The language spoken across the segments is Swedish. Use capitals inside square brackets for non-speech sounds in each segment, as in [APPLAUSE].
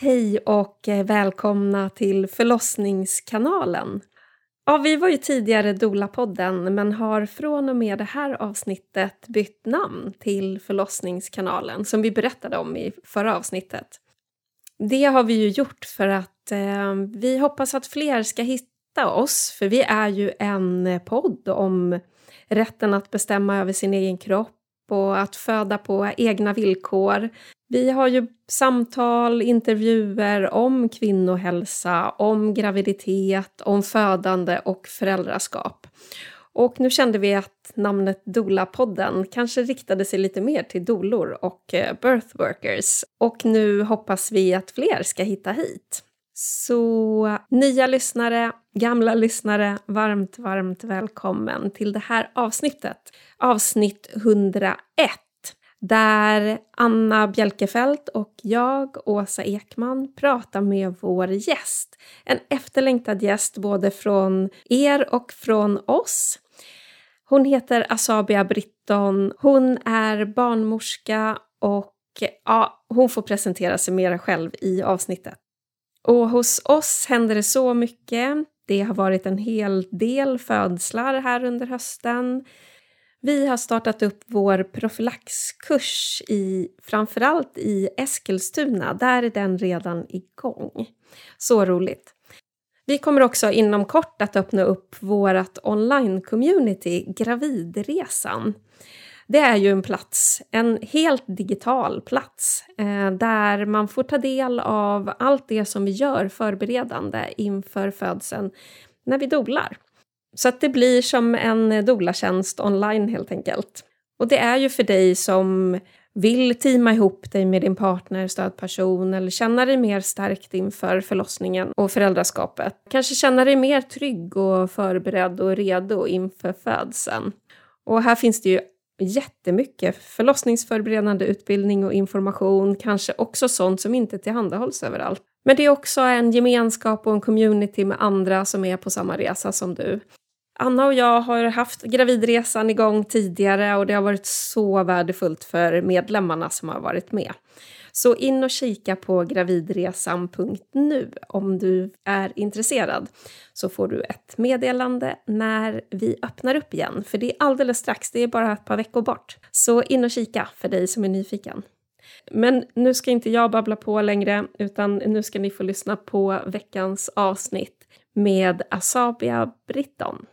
Hej och eh, välkomna till förlossningskanalen. Ja, vi var ju tidigare Dola-podden men har från och med det här avsnittet bytt namn till Förlossningskanalen som vi berättade om i förra avsnittet. Det har vi ju gjort för att eh, vi hoppas att fler ska hitta oss för vi är ju en eh, podd om rätten att bestämma över sin egen kropp och att föda på egna villkor. Vi har ju samtal, intervjuer om kvinnohälsa, om graviditet, om födande och föräldraskap. Och nu kände vi att namnet Dola-podden kanske riktade sig lite mer till dolor och eh, birthworkers. Och nu hoppas vi att fler ska hitta hit. Så nya lyssnare, gamla lyssnare, varmt, varmt välkommen till det här avsnittet. Avsnitt 101 där Anna Bjelkefelt och jag, Åsa Ekman, pratar med vår gäst. En efterlängtad gäst både från er och från oss. Hon heter Asabia Britton. Hon är barnmorska och ja, hon får presentera sig mera själv i avsnittet. Och hos oss händer det så mycket. Det har varit en hel del födslar här under hösten. Vi har startat upp vår profylaxkurs i framförallt i Eskilstuna. Där är den redan igång. Så roligt. Vi kommer också inom kort att öppna upp vårt online-community Gravidresan. Det är ju en plats, en helt digital plats eh, där man får ta del av allt det som vi gör förberedande inför födseln när vi dolar. Så att det blir som en dolartjänst online helt enkelt. Och det är ju för dig som vill teama ihop dig med din partner, stödperson eller känna dig mer stärkt inför förlossningen och föräldraskapet. Kanske känna dig mer trygg och förberedd och redo inför födseln. Och här finns det ju jättemycket förlossningsförberedande utbildning och information, kanske också sånt som inte tillhandahålls överallt. Men det är också en gemenskap och en community med andra som är på samma resa som du. Anna och jag har haft gravidresan igång tidigare och det har varit så värdefullt för medlemmarna som har varit med. Så in och kika på gravidresan.nu om du är intresserad så får du ett meddelande när vi öppnar upp igen. För det är alldeles strax, det är bara ett par veckor bort. Så in och kika för dig som är nyfiken. Men nu ska inte jag babbla på längre utan nu ska ni få lyssna på veckans avsnitt med Asabia Britton.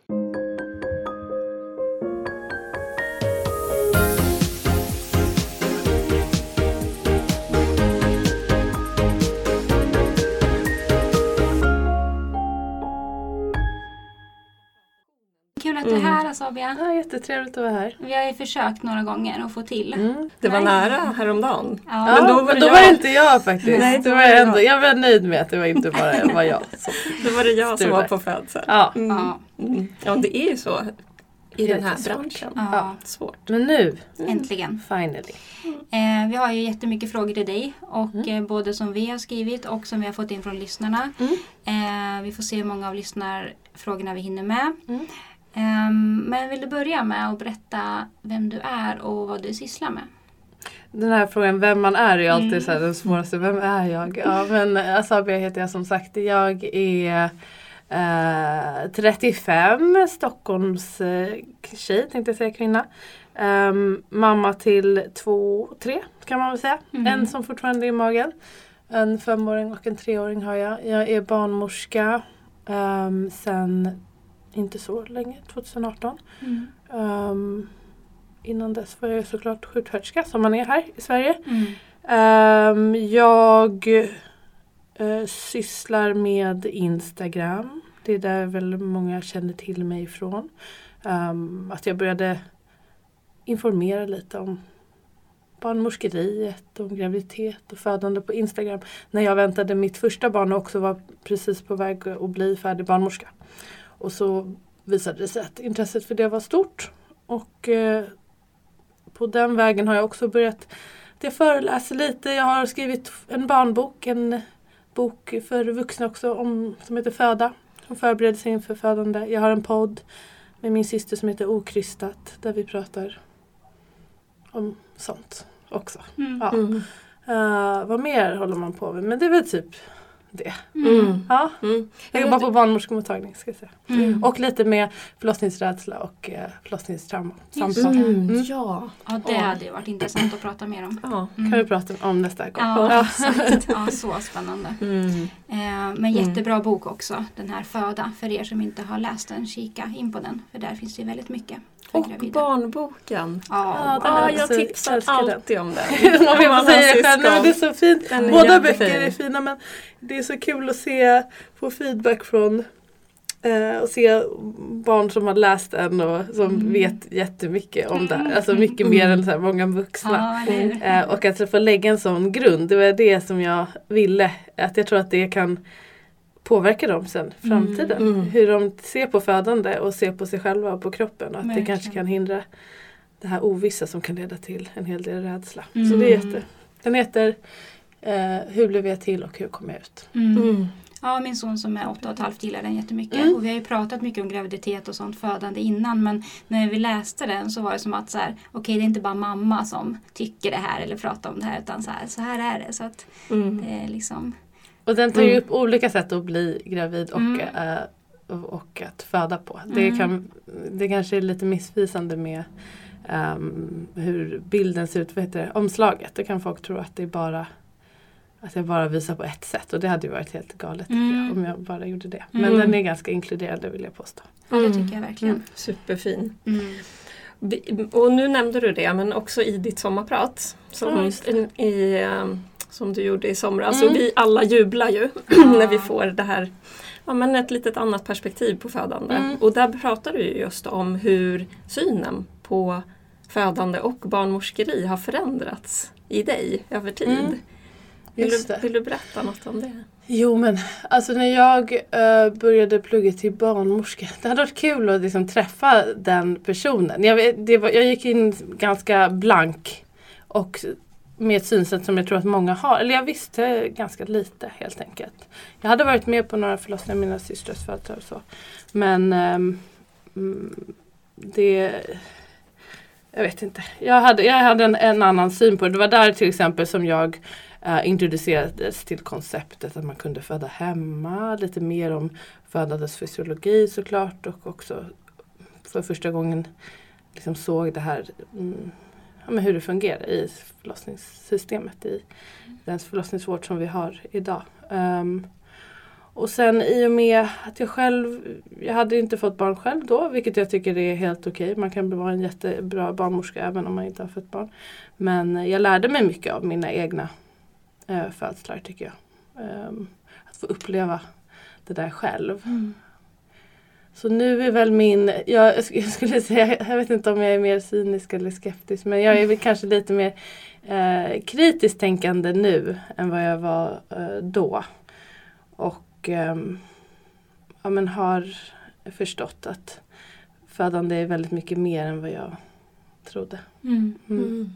Att du är Mm. här Asabia. Ja, jättetrevligt att vara här. Vi har ju försökt några gånger att få till. Mm. Det var Nej. nära häromdagen. Ja. Men då, var, det då var det inte jag faktiskt. Nej, då då var jag, det ändå, jag. var nöjd med att det var inte bara var jag. [LAUGHS] Då var det jag som var på födsel. Ja. Mm. Ja. Mm. ja, det är ju så i den här branschen. Ja. Svårt. Men nu, Äntligen. finally. Eh, vi har ju jättemycket frågor till dig. Och Mm. eh, både som vi har skrivit och som vi har fått in från lyssnarna. Mm. Eh, vi får se hur många av lyssnarfrågorna vi hinner med. Mm. Ehm, men vill du börja med att berätta vem du är och vad du sysslar med? Den här frågan vem man är är alltid Mm. så den svåraste. Vem är jag? Ja, men Asabia heter jag som sagt. Jag är eh, 35, Stockholms eh, tjej tänkte jag säga kvinna. Ehm, mamma till två, tre kan man väl säga. Mm. En som fortfarande är i magen. En femåring och en treåring har jag. Jag är barnmorska um, sen inte så länge, 2018. Mm. Ehm, innan dess var jag såklart sjuksköterska som man är här i Sverige. Mm. Ehm, jag eh, sysslar med Instagram. Det är där väl många känner till mig ifrån. Ehm, att jag började informera lite om barnmorskeriet, om graviditet och födande på Instagram. När jag väntade mitt första barn och också var precis på väg att bli färdig barnmorska. Och så visade det sig att intresset för det var stort. Och eh, på den vägen har jag också börjat jag föreläser lite. Jag har skrivit en barnbok, en bok för vuxna också om, som heter Föda. Som förbereder sig inför födande. Jag har en podd med min syster som heter Okrystat där vi pratar om sånt också. Mm. Ja. Mm. Eh, vad mer håller man på med? Men det är väl typ det. Mm. Ja. Mm. Jag jobbar på barnmorskemottagning ska jag säga. Mm. Och lite med förlossningsrädsla och eh, förlossningstrauma. Samtal. Mm. Mm. Ja. Ja, det hade varit intressant att prata mer om. ja. Mm. kan vi prata om nästa gång. Ja. Ja, [LAUGHS] så spännande. Mm. Eh, men jättebra bok också, den här Föda. För er som inte har läst den, kika in på den. För där finns det väldigt mycket Och gravida. barnboken. Ja, Ja, Ja, jag tipsar älskar den. alltid om den. [LAUGHS] Om jag får Man säga det själv, är så fint. Båda böcker är fina men det är så kul att se, få feedback från eh, och se barn som har läst den och som Mm. vet jättemycket om det här. Mm. Alltså mycket mer än så här många vuxna. Hur? Eh, och att få lägga en sån grund, det var det som jag ville. Att jag tror att det kan påverka dem sen, framtiden. Mm. Hur de ser på födande och ser på sig själva och på kroppen. Och att det Verkligen. kanske kan hindra det här ovissa som kan leda till en hel del rädsla. Så Mm. det är jätte... Den heter eh, Hur blev jag till och hur kom jag ut? Mm. Mm. Ja, min son som är åtta och ett halvt gillar den jättemycket. Mm. Och vi har ju pratat mycket om graviditet och sånt födande innan. Men när vi läste den så var det som att så här, okej det är inte bara mamma som tycker det här eller pratar om det här. Utan så här, så här är det. Så att Mm. det är liksom... Och den tar ju Mm. upp olika sätt att bli gravid och, Mm. eh, och, och att föda på. Det, Mm. kan, det kanske är lite missvisande med ehm, hur bilden ser ut, vad heter det, omslaget. Då kan folk tro att det är bara att jag bara visar på ett sätt och det hade ju varit helt galet Mm. jag, om jag bara gjorde det. Men Mm. den är ganska inkluderande vill jag påstå. Ja, det Mm. tycker jag verkligen. Superfin. Mm. Vi- Och nu nämnde du det, men också i ditt sommarprat som, i, i, ehm, som du gjorde i somras. Mm. Och vi alla jublar ju [CLEARS THROAT] när vi får det här, ja, men ett litet annat perspektiv på födande. Mm. Och där pratar du ju just om hur synen på födande och barnmorskeri har förändrats i dig över tid. Mm. Vill, du, vill du berätta något om det? Jo men alltså när jag eh, började plugga till barnmorska. Det hade varit kul att liksom träffa den personen. Jag, var, jag gick in ganska blank. Och med ett synsätt som jag tror att många har. Eller jag visste ganska lite helt enkelt. Jag hade varit med på några förlossningar, mina systrars födslar och så. Men mm, det jag vet inte. Jag hade, jag hade en, en annan syn på det. Det var där till exempel som jag Uh, introducerades till konceptet att man kunde föda hemma. Lite mer om födandets fysiologi såklart och också för första gången liksom såg det här mm, ja, men hur det fungerar i förlossningssystemet i den förlossningsvård som vi har idag. Um, och sen i och med att jag själv, jag hade inte fått barn själv då vilket jag tycker är helt okej. Man kan vara en jättebra barnmorska även om man inte har fött barn. Men jag lärde mig mycket av mina egna eh, födslar tycker jag. Ehm, att få uppleva det där själv. Mm. Så nu är väl min, jag, sk- jag skulle säga, jag vet inte om jag är mer cynisk eller skeptisk men jag är väl kanske lite mer eh, kritiskt tänkande nu än vad jag var eh, då. Och ehm, ja, men har förstått att födande är väldigt mycket mer än vad jag trodde. Mm. Mm.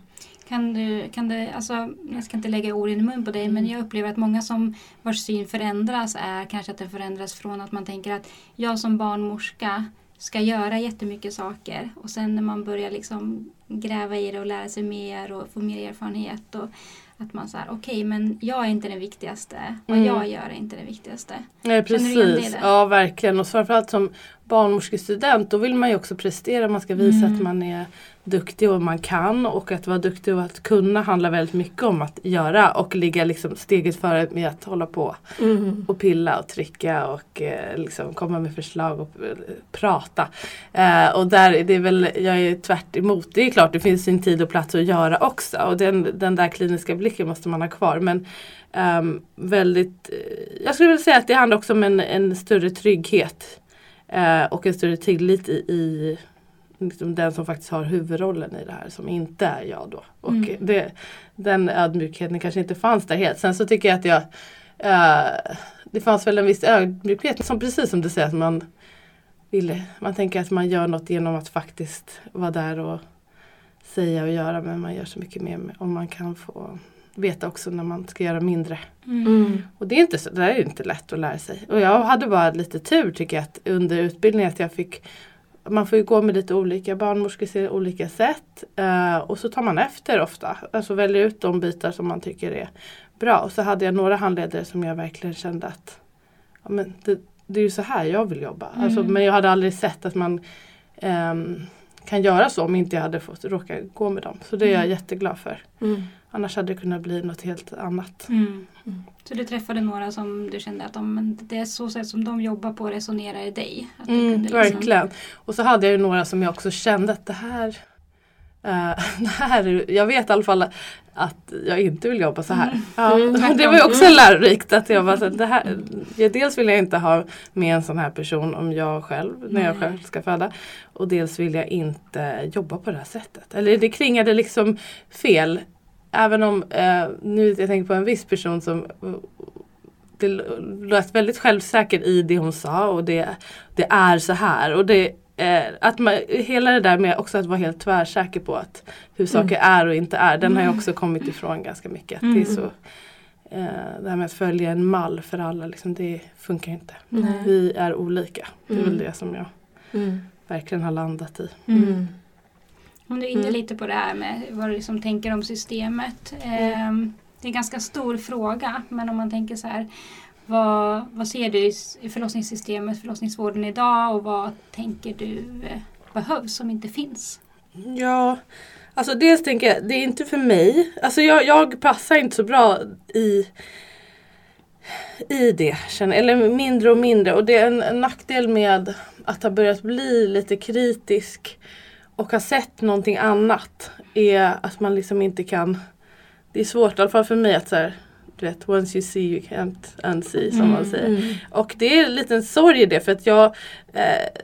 Kan du, kan det, alltså, jag ska inte lägga ord i mun på dig men jag upplever att många som vars syn förändras är kanske att det förändras från att man tänker att jag som barnmorska ska göra jättemycket saker och sen när man börjar liksom gräva i det och lära sig mer och få mer erfarenhet och att man säger okej men jag är inte den viktigaste, vad Mm. jag gör är inte det viktigaste. Nej du precis, ja verkligen och framförallt som barnmorskestudent då vill man ju också prestera, man ska visa Mm. att man är duktig och man kan och att vara duktig och att kunna handlar väldigt mycket om att göra och ligga liksom steget före med att hålla på Mm. och pilla och trycka och eh, liksom komma med förslag och eh, prata. Eh, och där är det väl, jag är tvärt emot. Det är klart det finns sin tid och plats att göra också och den, den där kliniska blicken måste man ha kvar. Men ehm, väldigt, eh, jag skulle vilja säga att det handlar också om en, en större trygghet eh, och en större tillit i, i liksom den som faktiskt har huvudrollen i det här som inte är jag då. Och Mm. det, den ödmjukheten kanske inte fanns där helt. Sen så tycker jag att jag eh, det fanns väl en viss ödmjukhet som precis som du säger att man ville, man tänker att man gör något genom att faktiskt vara där och säga och göra men man gör så mycket mer om man kan få veta också när man ska göra mindre. Mm. Och det är inte så, det är inte lätt att lära sig. Och jag hade bara lite tur tycker jag att under utbildningen att jag fick man får ju gå med lite olika, barnmorskor ser olika sätt eh, och så tar man efter ofta. Alltså väljer ut de bitar som man tycker är bra. Och så hade jag några handledare som jag verkligen kände att ja, men det, det är ju så här jag vill jobba. Mm. Alltså, men jag hade aldrig sett att man ehm, kan göra så om inte jag hade fått råka gå med dem. Så det är jag Mm. jätteglad för. Mm. Annars hade det kunnat bli något helt annat. Mm. Mm. Så du träffade några som du kände att de, det är så sätt som de jobbar på resonerar i dig? Att du Mm, kunde liksom- verkligen. Och så hade jag ju några som jag också kände att det här, eh, [LAUGHS] det här är, jag vet i alla fall att jag inte vill jobba så här. Mm. Ja, Mm, [LAUGHS] det var ju också lärorikt att jag var så det här, ja, dels vill jag inte ha med en sån här person om jag själv, när jag själv ska föda. Och dels vill jag inte jobba på det här sättet. Eller det klingade liksom fel. Även om, eh, nu jag tänker på en viss person som det lät väldigt självsäker i det hon sa och det, det är så här. Och det, eh, att man, hela det där med också att vara helt tvärsäker på att hur saker är och inte är. Den har jag också kommit ifrån ganska mycket. Att det, är så, eh, det här med att följa en mall för alla, liksom, det funkar inte. Nej. Vi är olika. Det är väl Mm. det som jag Mm. verkligen har landat i. Mm. Om du är inne Mm. lite på det här med vad du liksom tänker om systemet. Ehm, det är en ganska stor fråga men om man tänker så här vad, vad ser du i förlossningssystemet, förlossningsvården idag och vad tänker du eh, behövs som inte finns? Ja, alltså dels tänker jag, det är inte för mig. Alltså jag, jag passar inte så bra i i det, känner, eller mindre och mindre. Och det är en, en nackdel med att ha börjat bli lite kritisk och ha sett någonting annat är att man liksom inte kan Det är svårt, i alla fall för mig att så här, du vet, once you see you can't unsee som man Mm, säger. Mm. Och det är en liten sorg i det för att jag eh,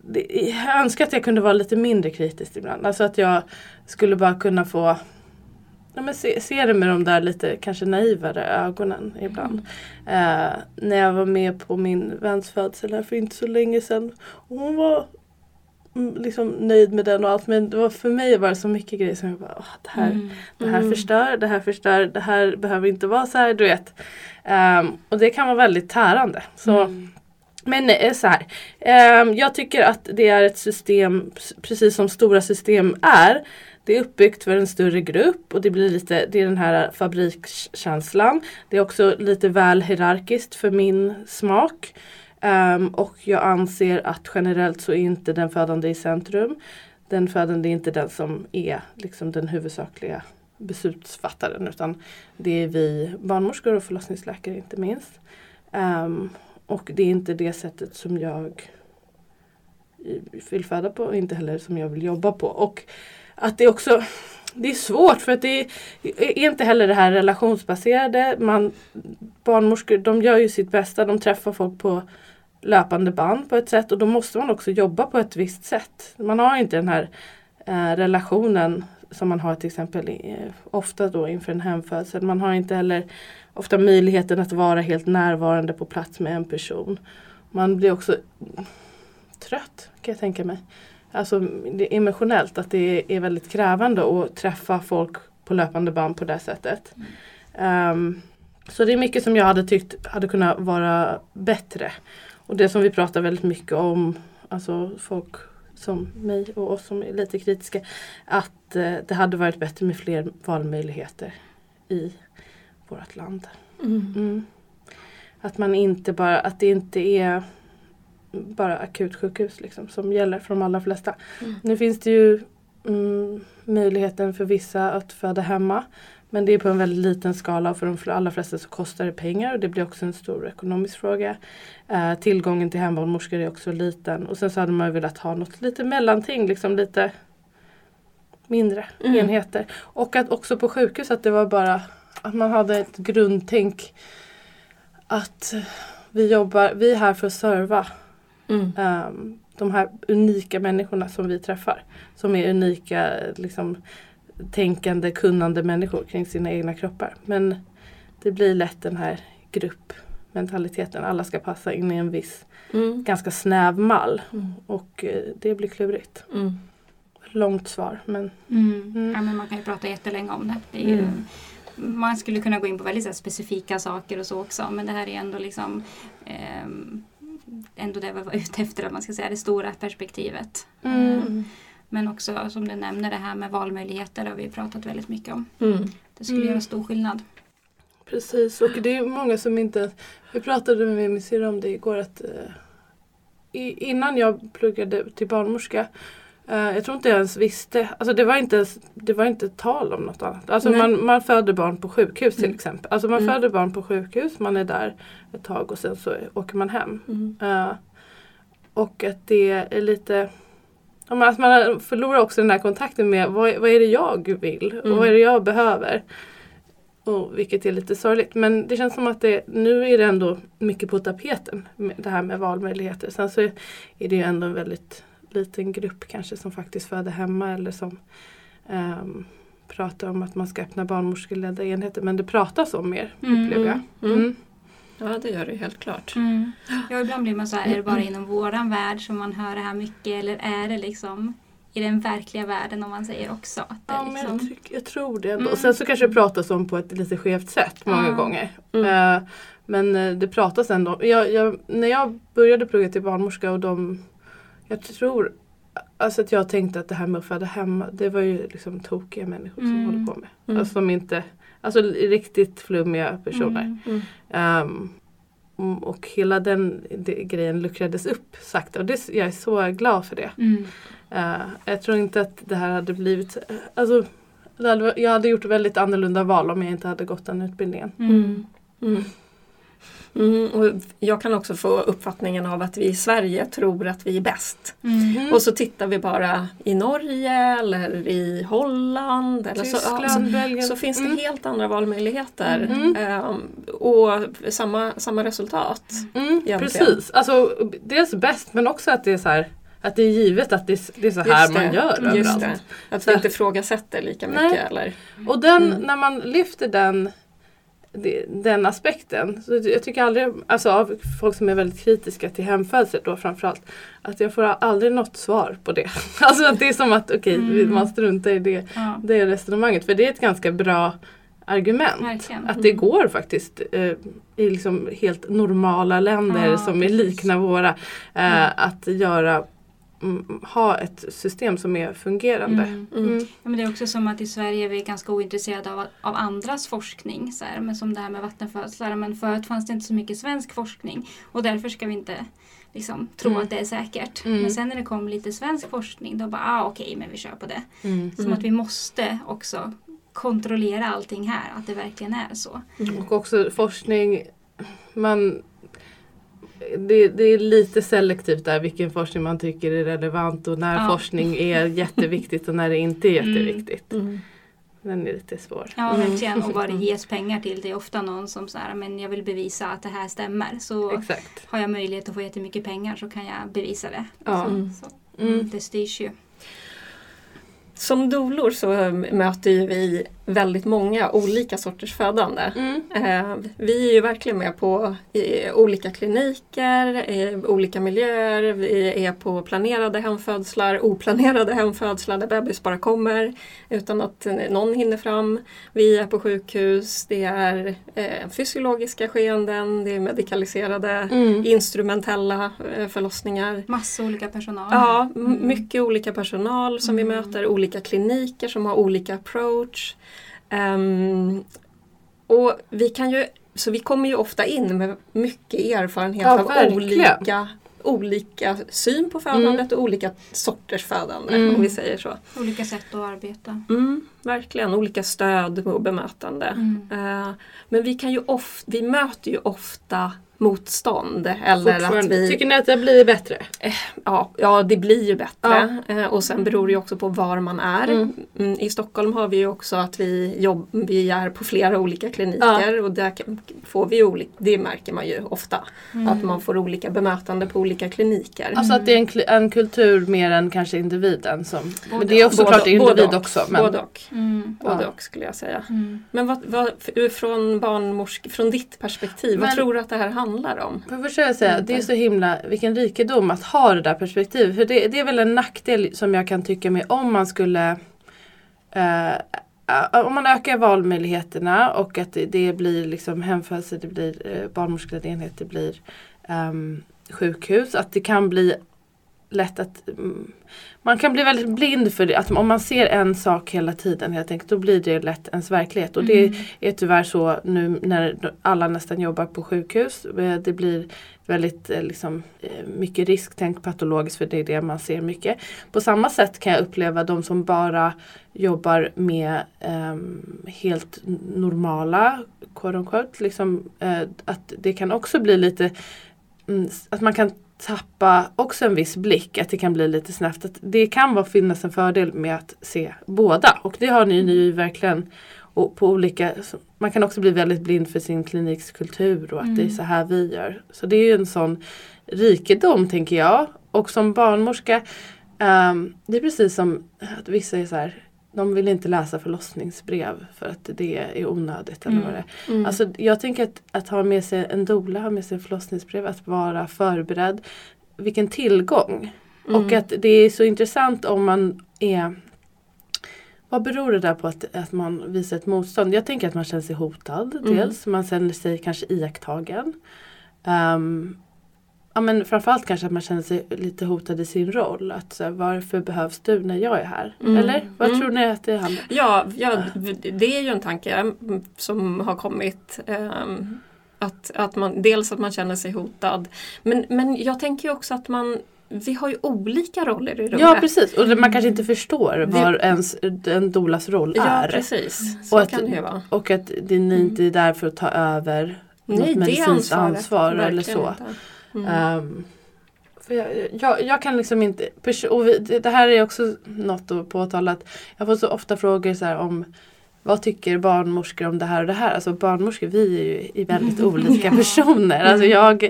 det, jag önskar att jag kunde vara lite mindre kritisk ibland. Alltså att jag skulle bara kunna få ja, men se, se det med de där lite kanske naivare ögonen ibland. Eh, när jag var med på min väns födsel här för inte så länge sedan. Och hon var mm, liksom nöjd med den och allt men det var för mig var det så mycket grejer som jag bara, "Åh, det här Mm. det här Mm. förstör, det här förstör, det här behöver inte vara så här, du vet. Ehm, och det kan vara väldigt tärande. Så, Mm. Men eh, så här, ehm, jag tycker att det är ett system, precis som stora system är. Det är uppbyggt för en större grupp och det blir lite, det är den här fabrikskänslan. Det är också lite väl hierarkiskt för min smak. Um, och jag anser att generellt så är inte den födande i centrum. Den födande är inte den som är liksom den huvudsakliga beslutsfattaren utan det är vi barnmorskor och förlossningsläkare inte minst. Um, och det är inte det sättet som jag vill föda på och inte heller som jag vill jobba på. Och att det också det är svårt för att det är inte heller det här relationsbaserade. Man, barnmorskor de gör ju sitt bästa, de träffar folk på löpande band på ett sätt och då måste man också jobba på ett visst sätt. Man har inte den här eh, relationen som man har till exempel i, ofta då inför en hemfödsel. Man har inte heller ofta möjligheten att vara helt närvarande på plats med en person. Man blir också trött kan jag tänka mig. Alltså det är emotionellt att det är väldigt krävande att träffa folk på löpande band på det sättet. Ehm, så det är mycket som jag hade tyckt hade kunnat vara bättre. Och det som vi pratar väldigt mycket om, alltså folk som mig och oss som är lite kritiska, att eh, det hade varit bättre med fler valmöjligheter i vårt land. Mm. Mm. Att man inte bara, att det inte är bara akutsjukhus liksom, som gäller för de allra flesta. Mm. Nu finns det ju mm, möjligheten för vissa att föda hemma. Men det är på en väldigt liten skala och för de allra flesta så kostar det pengar och det blir också en stor ekonomisk fråga. Eh, tillgången till hembarnmorskor är också liten och sen så hade man velat ha något lite mellanting, liksom lite mindre Mm. enheter. Och att också på sjukhus att det var bara att man hade ett grundtänk att vi jobbar, vi är här för att serva Mm. ehm, de här unika människorna som vi träffar. Som är unika, liksom, tänkande, kunnande människor kring sina egna kroppar. Men det blir lätt den här gruppmentaliteten. Alla ska passa in i en viss, Mm. ganska snäv mall. Mm. Och eh, det blir klurigt. Mm. Långt svar men Mm. Mm. Ja, men man kan ju prata jättelänge om det. det är ju, Mm. Man skulle kunna gå in på väldigt så här, specifika saker och så också men det här är ändå liksom ehm, ändå det vi var ute efter, att man ska säga det stora perspektivet. Men också som du nämner det här med valmöjligheter har vi pratat väldigt mycket om. Mm. Det skulle Mm. göra stor skillnad. Precis, och det är många som inte... Vi pratade med min syrra om det igår att eh, i, innan jag pluggade till barnmorska eh, jag tror inte jag ens visste, alltså det var inte, ens, det var inte tal om något annat. Alltså Nej. man, man föder barn på sjukhus till Mm. exempel. Alltså man Mm. föder barn på sjukhus, man är där ett tag och sen så åker man hem. Mm. Eh, och att det är lite ja, men att man förlorar också den här kontakten med vad, vad är det jag vill och Mm. vad är det jag behöver. Och, vilket är lite sorgligt. Men det känns som att det, nu är det ändå mycket på tapeten. Det här med valmöjligheter. Sen så är är det ju ändå en väldigt liten grupp kanske som faktiskt föder hemma eller som ehm, pratar om att man ska öppna barnmorskeledda enheter. Men det pratas om mer Mm. upplever jag. Mm. Mm. Ja, det gör det helt klart. Mm. Ja, ibland blir man så här, är det bara inom våran värld som man hör det här mycket eller är det liksom i den verkliga världen om man säger också? Att det Ja, liksom... jag, tycker, jag tror det. Mm. Och sen så kanske det pratas om på ett lite skevt sätt många Ja. gånger. Mm. Eh, men eh, det pratas ändå. Jag, jag, när jag började plugga till barnmorska och de Jag tror Alltså att jag tänkte att det här med att föda hemma det var ju liksom tokiga människor som Mm. håller på med. Mm. Alltså som inte Alltså riktigt flummiga personer. Mm. Mm. Mm, och hela den det, grejen luckrades upp sakta och det, jag är så glad för det. Mm. Eh, jag tror inte att det här hade blivit, alltså jag hade gjort väldigt annorlunda val om jag inte hade gått den utbildningen. Mm. Och jag kan också få uppfattningen av att vi i Sverige tror att vi är bäst. Mm. Och så tittar vi bara i Norge eller i Holland. Eller så, ja, Tyskland, så, Belgien. så finns det Mm. helt andra valmöjligheter. Ehm, och samma, samma resultat. Mm, precis, alltså dels bäst men också att det är så här att det är givet att det är, så här man gör överallt. det. Att vi inte ifrågasätter lika Nej. mycket. Eller? Och den, Mm. när man lyfter den, det- den aspekten. Så jag tycker aldrig, alltså av folk som är väldigt kritiska till hemfödsel då framförallt, att jag får aldrig något svar på det. [LAUGHS] Alltså att det är som att okej, Mm. man struntar i det, Ja, det resonemanget. För det är ett ganska bra argument. verkligen. Att det går faktiskt eh, i liksom helt normala länder Ja, som är likna våra eh, Mm. att göra mm, ha ett system som är fungerande. Mm. Mm. Mm. Ja, men det är också som att i Sverige är vi ganska ointresserade av, av andras forskning. Så här, men som det här med vattenfödslar. Men förut fanns det inte så mycket svensk forskning. Och därför ska vi inte liksom, tro Mm. att det är säkert. Mm. Men sen när det kom lite svensk forskning då bara ah, okej men vi kör på det. Mm. Som att vi måste också kontrollera allting här. Att det verkligen är så. Och också forskning, man det, det är lite selektivt där vilken forskning man tycker är relevant och när Ja. forskning är [LAUGHS] jätteviktigt och när det inte är Mm. jätteviktigt. Mm. Den är lite svår. Ja Mm. verkligen. Och vad det ges pengar till. Det är ofta någon som säger men jag vill bevisa att det här stämmer. Så Exakt. har jag möjlighet att få jättemycket pengar så kan jag bevisa det. Ja. Mm. Så, Mm. Det styrs ju. Som dolor så möter ju vi väldigt många olika sorters födande. Mm. Eh, vi är ju verkligen med på olika kliniker, olika miljöer. Vi är på planerade hemfödslar, oplanerade hemfödslar där bebis bara kommer utan att någon hinner fram. Vi är på sjukhus, det är eh, fysiologiska skeenden, det är medikaliserade, Mm. instrumentella eh, förlossningar. Massa olika personal. Ja, Mm. mycket olika personal som vi Mm. möter, olika kliniker som har olika approach. Ehm, och vi kan ju, så vi kommer ju ofta in med mycket erfarenhet Ja, av verkligen. olika, olika syn på födandet och olika sorters födande Mm. om vi säger så. Olika sätt att arbeta. Mm, verkligen, olika stöd och bemötande. Mm. Eh, men vi, kan ju of, vi möter ju ofta motstånd eller att vi Tycker ni att det blir bättre? Ja, ja det blir ju bättre. Eh, och sen beror det ju också på var man är. Mm. Mm, I Stockholm har vi ju också att vi, jobb, vi är på flera olika kliniker och där får vi olika, det märker man ju ofta. Mm. Att man får olika bemötande på olika kliniker. Alltså att det är en, kl- en kultur mer än kanske individen som... Men Både det är också klart individ både och. också. Men, Både och. Mm. Både Ja. och skulle jag säga. Mm. Men vad, vad, ur- från barnmorsk, från ditt perspektiv, vad Men- tror du att det här handlar om? För först vill jag säga, det är så himla, vilken rikedom att ha det där perspektivet. För det, det är väl en nackdel som jag kan tycka med om man skulle eh, eh, om man ökar valmöjligheterna och att det, det blir liksom hemfödsel, det blir eh, barnmorskeledda enhet, det blir ehm, sjukhus att det kan bli lätt att mm, man kan bli väldigt blind för det. Att om man ser en sak hela tiden helt enkelt då blir det lätt ens verklighet. Och det Mm. är tyvärr så nu när alla nästan jobbar på sjukhus. Eh, Det blir väldigt eh, liksom, eh, mycket risktänk patologiskt för det är det man ser mycket. På samma sätt kan jag uppleva de som bara jobbar med ehm, helt normala quote unquote, liksom, eh, att det kan också bli lite mm, att man kan tappa också en viss blick, att det kan bli lite snävt. Att det kan vara, finnas en fördel med att se båda och det har ni, ju verkligen och på olika, man kan också bli väldigt blind för sin kliniks kultur och att det är Mm. så här vi gör. Så det är ju en sån rikedom tänker jag. Och som barnmorska, ehm, det är precis som att vissa är så här, de vill inte läsa förlossningsbrev för att det är onödigt. Eller Mm. vad det. Mm. Alltså, jag tänker att, att ha med sig en doula, ha med sig förlossningsbrev, att vara förberedd. Vilken tillgång! Mm. Och att det är så intressant om man är vad beror det där på att, att man visar ett motstånd? Jag tänker att man känner sig hotad Mm. dels. Man känner sig kanske iakttagen. Um, ja, men framförallt kanske att man känner sig lite hotad i sin roll. Att, så här, varför behövs du när jag är här? Mm. Eller vad Mm. tror ni att det handlar Ja, ja, det är ju en tanke mm, som har kommit. ehm, att, att man, dels att man känner sig hotad. Men, men jag tänker också att man vi har ju olika roller i rummet. Ja precis och man kanske inte förstår Vi- vad ens en dolas roll Ja, är. precis. Så Och att- kan det ju vara. Och att det, ni inte är där för att ta över något Nej, det medicinskt ansvar eller så. inte. Mm. Ehm, för jag, jag, jag kan liksom inte, och vi, det här är också något att påtala att jag får så ofta frågor så om vad tycker barnmorskor om det här och det här? Alltså barnmorskor vi är ju i väldigt olika [LAUGHS] personer. Alltså jag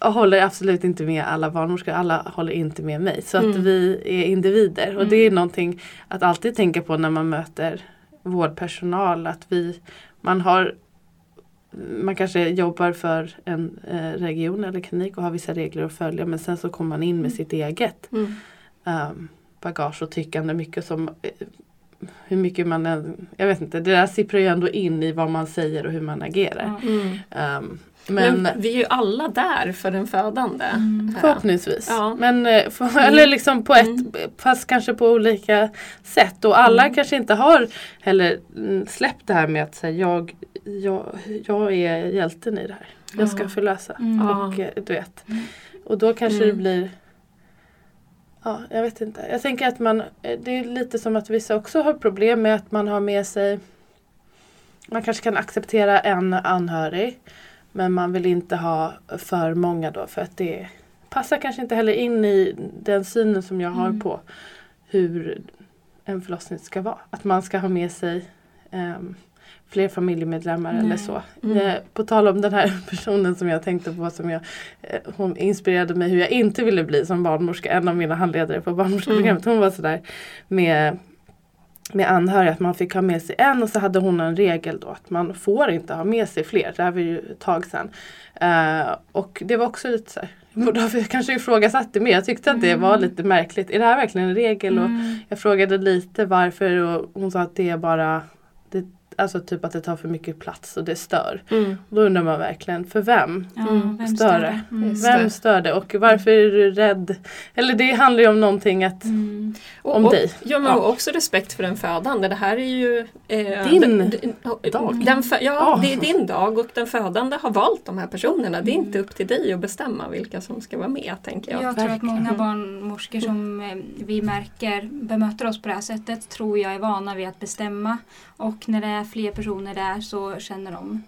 eh, håller absolut inte med alla barnmorskor, alla håller inte med mig. Så att Mm. vi är individer och Mm. det är någonting att alltid tänka på när man möter vårdpersonal. Att vi, man har man kanske jobbar för en eh, region eller klinik och har vissa regler att följa men sen så kommer man in med sitt eget Mm. um, bagage och tyckande mycket som eh, hur mycket man än, jag vet inte, det där sipprar ju ändå in i vad man säger och hur man agerar. Mm. Ehm, men, Men, vi är ju alla där för den födande. Mm. Förhoppningsvis. Ja. Men, eh, för, [LAUGHS] eller liksom på ett, Mm. fast kanske på olika sätt. Och alla Mm. kanske inte har heller mm, släppt det här med att säga jag, jag, jag är hjälten i det här. Jag ska förlösa. Mm. Och eh, du vet. Mm. Och då kanske det blir Ja, jag vet inte. Jag tänker att man eh, Det är lite som att vissa också har problem med att man har med sig Man kanske kan acceptera en anhörig Men man vill inte ha för många då för att det passar kanske inte heller in i den synen som jag har Mm. på hur en förlossning ska vara. Att man ska ha med sig ehm, fler familjemedlemmar eller Nej. så. Mm. Eh, på tal om den här [LAUGHS] personen som jag tänkte på som jag eh, hon inspirerade mig hur jag inte ville bli som barnmorska. En av mina handledare på barnmorskeprogrammet. Hon var sådär med med anhöriga att man fick ha med sig en och så hade hon en regel då att man får inte ha med sig fler. Det här var ju ett tag sedan. Eh, och det var också lite så här, jag borde ha kanske ifrågasatt det mer. Jag tyckte att det Mm. var lite märkligt. Är det här verkligen en regel? Och Mm. jag frågade lite varför och hon sa att det är bara det, Alltså typ att det tar för mycket plats och det stör. Mm. Då undrar man verkligen, för vem? Mm. vem Större. stör det? Mm. Vem stör det och varför är du rädd? Eller det handlar ju om någonting att Mm. Och, Om och, dig. Ja, men Ja. också respekt för den födande. Det här är ju eh, Din den- den- dag. Den, fö- ja, Ja. det är din dag och den födande har valt de här personerna. Det är inte upp till dig att bestämma vilka som ska vara med, tänker jag. Jag tror att många barnmorskor som eh, vi märker bemöter oss på det här sättet tror jag är vana vid att bestämma. Och när det är fler personer där så känner de,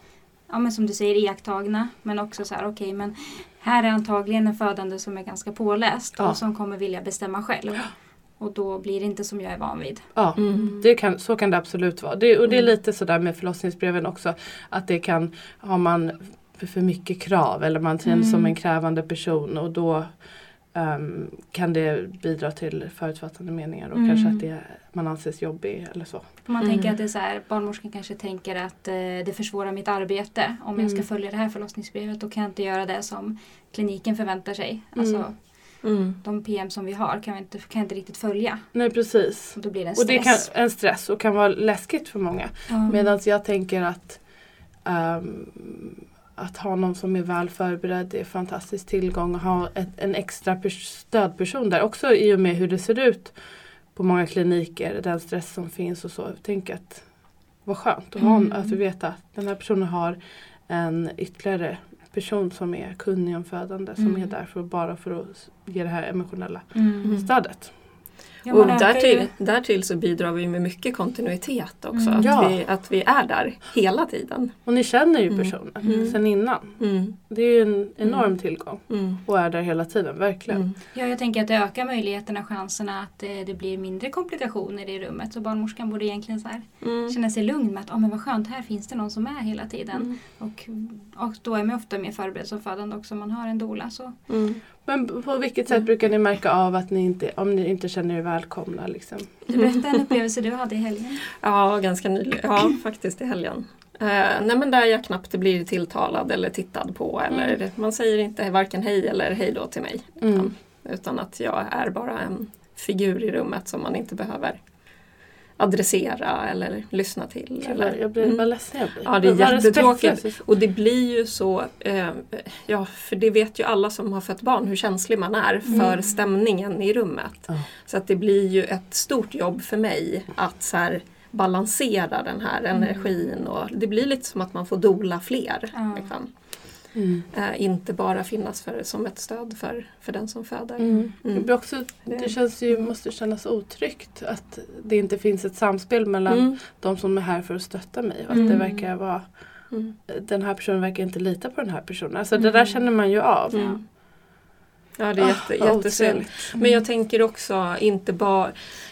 ja men som du säger, iakttagna. Men också så här, okej men här är antagligen en födande som är ganska påläst Ja. och som kommer vilja bestämma själv. Och då blir det inte som jag är van vid. Ja, Mm. det kan, så kan det absolut vara. Det, och det är Mm. lite sådär med förlossningsbreven också. Att det kan, har man för- för mycket krav eller man känns som Mm. en krävande person och då ehm, kan det bidra till förutfattade meningar och Mm. kanske att det, man anses jobbig eller så. Man Mm. tänker att det är så här, barnmorskan kanske tänker att eh, det försvårar mitt arbete. Om jag ska Mm. följa det här förlossningsbrevet då kan jag inte göra det som kliniken förväntar sig. Mm. Alltså Mm. de PM som vi har kan jag inte, kan inte riktigt följa. Nej precis. Och då blir det en Och det kan stress. en stress och kan vara läskigt för många. Ja. Medan jag tänker att ehm, att ha någon som är väl förberedd är fantastisk tillgång och ha ett, en extra pers- stödperson där också i och med hur det ser ut på många kliniker, den stress som finns och så. Tänk att vad skönt att, ha, Mm. att veta att den här personen har en ytterligare person som är kunnig om födande som Mm. är där för bara för att ge det här emotionella Mm. stödet. Ja, och därtill, ju- därtill så bidrar vi med mycket kontinuitet också. Mm. Att, Ja. vi, att vi är där hela tiden. Och ni känner ju Mm. personen Mm. sen innan. Mm. Det är ju en enorm Mm. tillgång Mm. och är där hela tiden, verkligen. Mm. Ja, jag tänker att det ökar möjligheterna, chanserna att eh, det blir mindre komplikationer i rummet. Så barnmorskan borde egentligen så här Mm. känna sig lugn med att oh, men vad skönt, här finns det någon som är hela tiden. Mm. Och, och då är man ofta mer förberedd som födande också om man har en doula. Så. Mm. Men på vilket sätt Mm. brukar ni märka av att ni inte, om ni inte känner er välkomna? Liksom? Du berättade en upplevelse du hade i helgen. Ja, ganska nyligen. Ja, faktiskt i helgen. Eh, nej men där jag knappt blir tilltalad eller tittad på. Eller Man säger inte varken hej eller hej då till mig. Mm. Utan att jag är bara en figur i rummet som man inte behöver adressera eller lyssna till. Eller, Jag blir Mm. vad ledsen jag blir. Ja, det är [LAUGHS] Vad jättetråkigt. Och det blir ju så, eh, ja för det vet ju alla som har fött barn hur känslig man är för Mm. stämningen i rummet. Ja. Så att det blir ju ett stort jobb för mig att så här, balansera den här Mm. energin. Och det blir lite som att man får dola fler. Ja. Liksom. Mm. Eh, inte bara finnas för, som ett stöd för, för den som föder. Mm. Det, Mm. blir också, det känns ju, måste kännas otryggt att det inte finns ett samspel mellan Mm. de som är här för att stötta mig. Och att Mm. det verkar vara, Mm. den här personen verkar inte lita på den här personen. Alltså det Mm. där känner man ju av. Mm. Ja, det är jätte, Ah, vad jättesynd. otrevligt. Men jag tänker också inte bara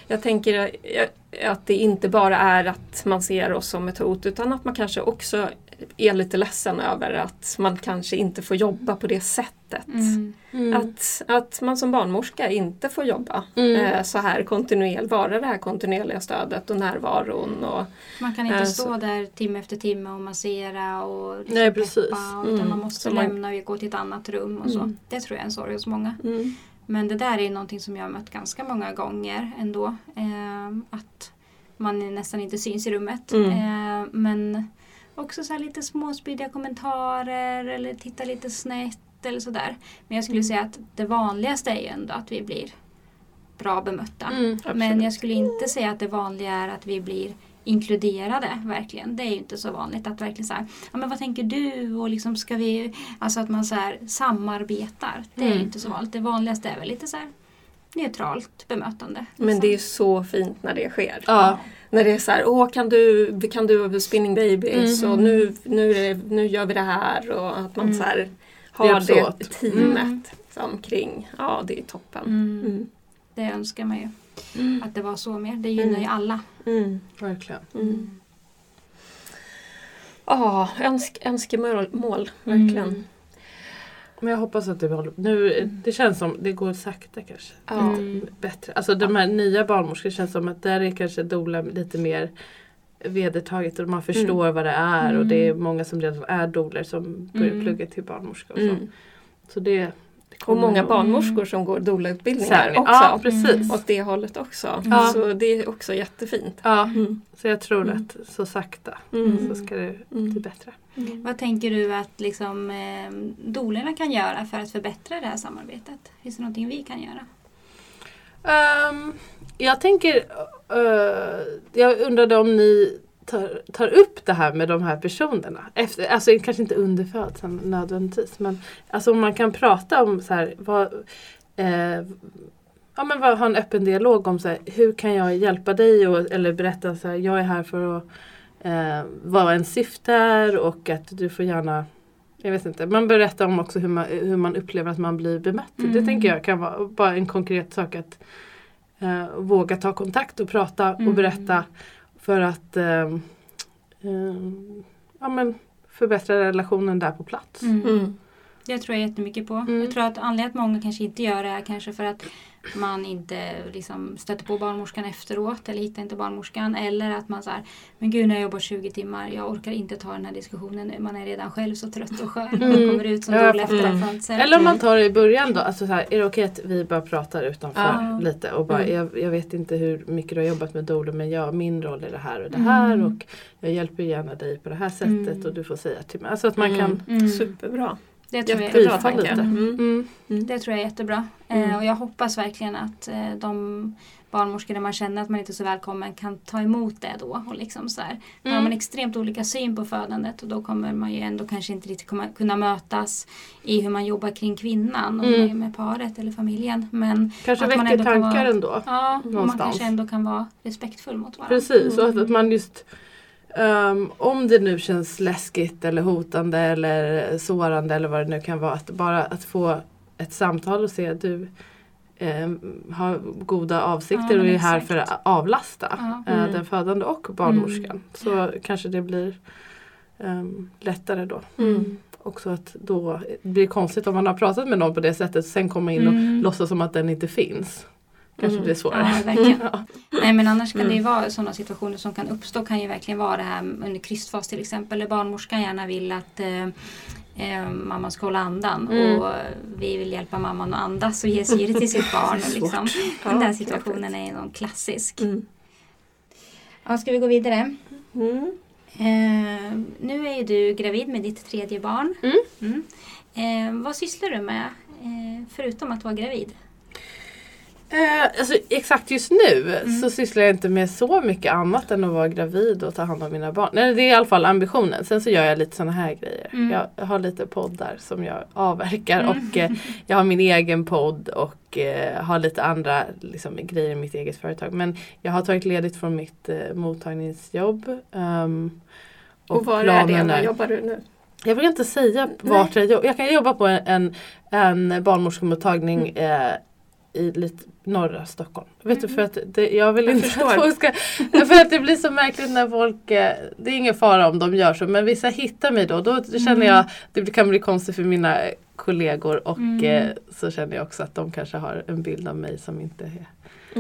jag tänker eh, att det inte bara är att man ser oss som ett hot utan att man kanske också är lite ledsen över att man kanske inte får jobba på det sättet. Mm. Mm. Att, att man som barnmorska inte får jobba Mm. eh, så här kontinuerligt, vara det här kontinuerliga stödet och närvaron. Och, Man kan inte Eh, stå så- där timme efter timme och massera och liksom Nej, precis. peppa. Utan Mm. man måste Så man- lämna och gå till ett annat rum och så. Mm. Det tror jag är en sorg hos många. mm, Men det där är någonting som jag har mött ganska många gånger ändå. Eh, att man nästan inte syns i rummet. Mm. Eh, men också så här lite småspydiga kommentarer eller titta lite snett eller sådär. Men jag skulle Mm. säga att det vanligaste är ju ändå att vi blir bra bemötta. Mm. Men jag skulle inte säga att det vanliga är att vi blir inkluderade verkligen. Det är ju inte så vanligt att verkligen så här, ja men vad tänker du och liksom ska vi, alltså att man så här samarbetar. Det är ju Mm. inte så vanligt. Det vanligaste är väl lite så här neutralt bemötande. Men liksom. det är så fint när det sker. Ja. När det är så här, åh kan du, kan du spinning babies Mhm. och nu, nu, är det, nu gör vi det här och att man Mm. så här har det åt. teamet Mm. liksom, kring. Ja, det är toppen. Mm. Mm. Det önskar man ju. Mm. Att det var så mer. Det gynnar Mm. ju alla. Mm. Verkligen. Mm. Ja, önsk, önskemål, mål, verkligen. Mm. Men jag hoppas att det håller nu, Det känns som det går sakta kanske. Mm. Bättre. Alltså de här nya barnmorskorna känns som att där är kanske doula lite mer vedertaget och man förstår vad det är och det är många som redan är doulor som börjar Mm. plugga till barnmorska och så. Mm. Så det Och kommer många nog- barnmorskor som går doula-utbildningar också. Ja precis. Åt det hållet också. Ja. Så det är också jättefint. Ja, Mm. så jag tror Mm. att så sakta Mm. så ska det Mm. bli bättre. Vad tänker du att liksom, eh, dolerna kan göra för att förbättra det här samarbetet? Finns det någonting vi kan göra? Ehm, jag tänker, eh, jag undrade om ni tar, tar upp det här med de här personerna. Efter, alltså kanske inte under födseln nödvändigtvis men alltså om man kan prata om så här, vad, eh, ja, men vad, ha en öppen dialog om så här, hur kan jag hjälpa dig och, eller berätta så här, jag är här för att eh, vad en syfte är och att du får gärna jag vet inte, man berättar om också hur man, hur man upplever att man blir bemött. Det Mm. tänker jag kan vara bara en konkret sak att eh, våga ta kontakt och prata och Mm. berätta för att eh, eh, ja, men förbättra relationen där på plats. Mm. Det tror jag jättemycket på. Mm. Jag tror att anledningen att många kanske inte gör det är kanske för att man inte liksom stöter på barnmorskan efteråt eller hittar inte barnmorskan. Eller att man säger men gud när jag jobbar 20 timmar, jag orkar inte ta den här diskussionen nu. Man är redan själv så trött och skör man kommer ut som Ja, doula efter mm. Eller om man tar det i början då, alltså så här, är det okej att vi bara pratar utanför Ja. lite och bara, Mm. jag, jag vet inte hur mycket du har jobbat med doula men jag, min roll är det här och det här Mm. och jag hjälper gärna dig på det här sättet Mm. och du får säga till mig. Alltså att man kan Mm. Superbra. Det tror jag Jättebra Jättebra tanke. tanke. Mm. Mm. mm. Det tror jag är jättebra. Mm. Eh, och jag hoppas verkligen att eh, de barnmorskor där man känner att man inte är så välkommen kan ta emot det då. Och liksom så här. Då har Mm. man extremt olika syn på födandet och då kommer man ju ändå kanske inte riktigt komma, kunna mötas i hur man jobbar kring kvinnan och Mm. med, paret eller familjen. Men Kanske att man väcker ändå kan tankar vara- ändå. ja, och man Någonstans. kanske ändå kan vara respektfull mot varandra. Precis, och att, att man just ehm, om det nu känns läskigt eller hotande eller sårande eller vad det nu kan vara. Att bara att få ett samtal och se att du ehm, har goda avsikter Ja, och är här exakt. för att avlasta Ja. eh, Mm. den födande och barnmorskan. Mm. Så kanske det blir ehm, lättare då. Mm. Också att då blir det konstigt om man har pratat med någon på det sättet sen komma in och Mm. låtsas som att den inte finns. Kanske Mm. blir svårare. Ja, [LAUGHS] verkligen. Ja. Nej men annars kan det ju Mm. vara sådana situationer som kan uppstå kan ju verkligen vara det här under krystfas till exempel. Där barnmorskan gärna vill att eh, eh, mamman ska hålla andan Mm. och vi vill hjälpa mamman att andas och ge syre till sitt barn. [LAUGHS] Och liksom. [LAUGHS] Den där situationen är någon klassisk. Mm. Ja, ska vi gå vidare? Mm. Eh, nu är ju du gravid med ditt tredje barn. Mm. Mm. Eh, vad sysslar du med eh, förutom att vara gravid? Eh, alltså, exakt just nu Mm. så sysslar jag inte med så mycket annat än att vara gravid och ta hand om mina barn. Nej, det är i alla fall ambitionen. Sen så gör jag lite sådana här grejer. Mm. Jag, har lite poddar som jag avverkar Mm. och eh, jag har min egen podd och eh, har lite andra liksom, grejer i mitt eget företag. Men jag har tagit ledigt från mitt eh, mottagningsjobb. ehm, Och var är det? Var jobbar du nu? jag vill inte säga vart jag jobbar. Jag kan jobba på en, en barnmorskemottagning Mm. eh, i lite norra Stockholm. Vet du Mm. för att det, jag vill Jag inte förstår. att folk ska... För att det blir så märkligt när folk... Eh, det är ingen fara om de gör så men vissa hittar mig då. Då, då känner Mm. jag det kan bli konstigt för mina kollegor och Mm. eh, så känner jag också att de kanske har en bild av mig som inte är...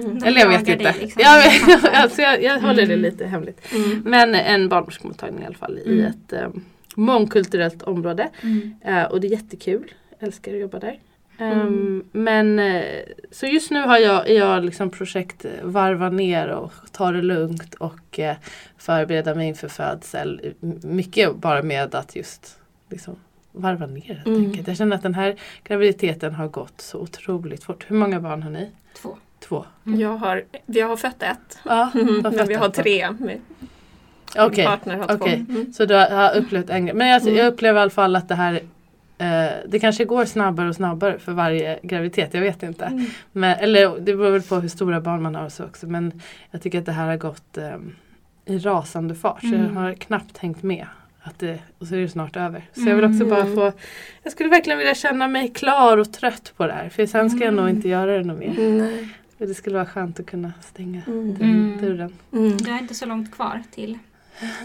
Mm. Eller jag vet inte. liksom. jag, [LAUGHS] vet, alltså jag, jag håller det Mm. lite hemligt. Mm. Men en barnmorskemottagning i alla fall i Mm. ett eh, mångkulturellt område. Mm. Eh, och det är jättekul. Älskar att jobba där. Mm. Ehm, men eh, så just nu har jag, jag liksom projekt eh, varva ner och ta det lugnt och eh, förbereda mig inför födsel. Mycket bara med att just liksom varva ner Mm. Jag känner att den här graviditeten har gått så otroligt fort. Hur många barn har ni? Två. Två. Jag har, vi har fött ett. Ja, Mm. [LAUGHS] Men vi har tre. Min Okej. partner har två. okej. Mm. Så du har, har upplevt en. Men jag, Mm. jag upplever i alla fall att det här det kanske går snabbare och snabbare för varje graviditet. Jag vet inte. Mm. Men, eller det beror väl på hur stora barn man har och så också. Men jag tycker att det här har gått eh, i rasande fart. Så jag Mm. har knappt hängt med. Att det, och så är det snart över. Så jag vill också Mm. bara få Jag skulle verkligen vilja känna mig klar och trött på det här. För sen ska jag nog Mm. inte göra det något mer. Det skulle vara skönt att kunna stänga Mm. Mm. dörren. Mm. Du har inte så långt kvar till.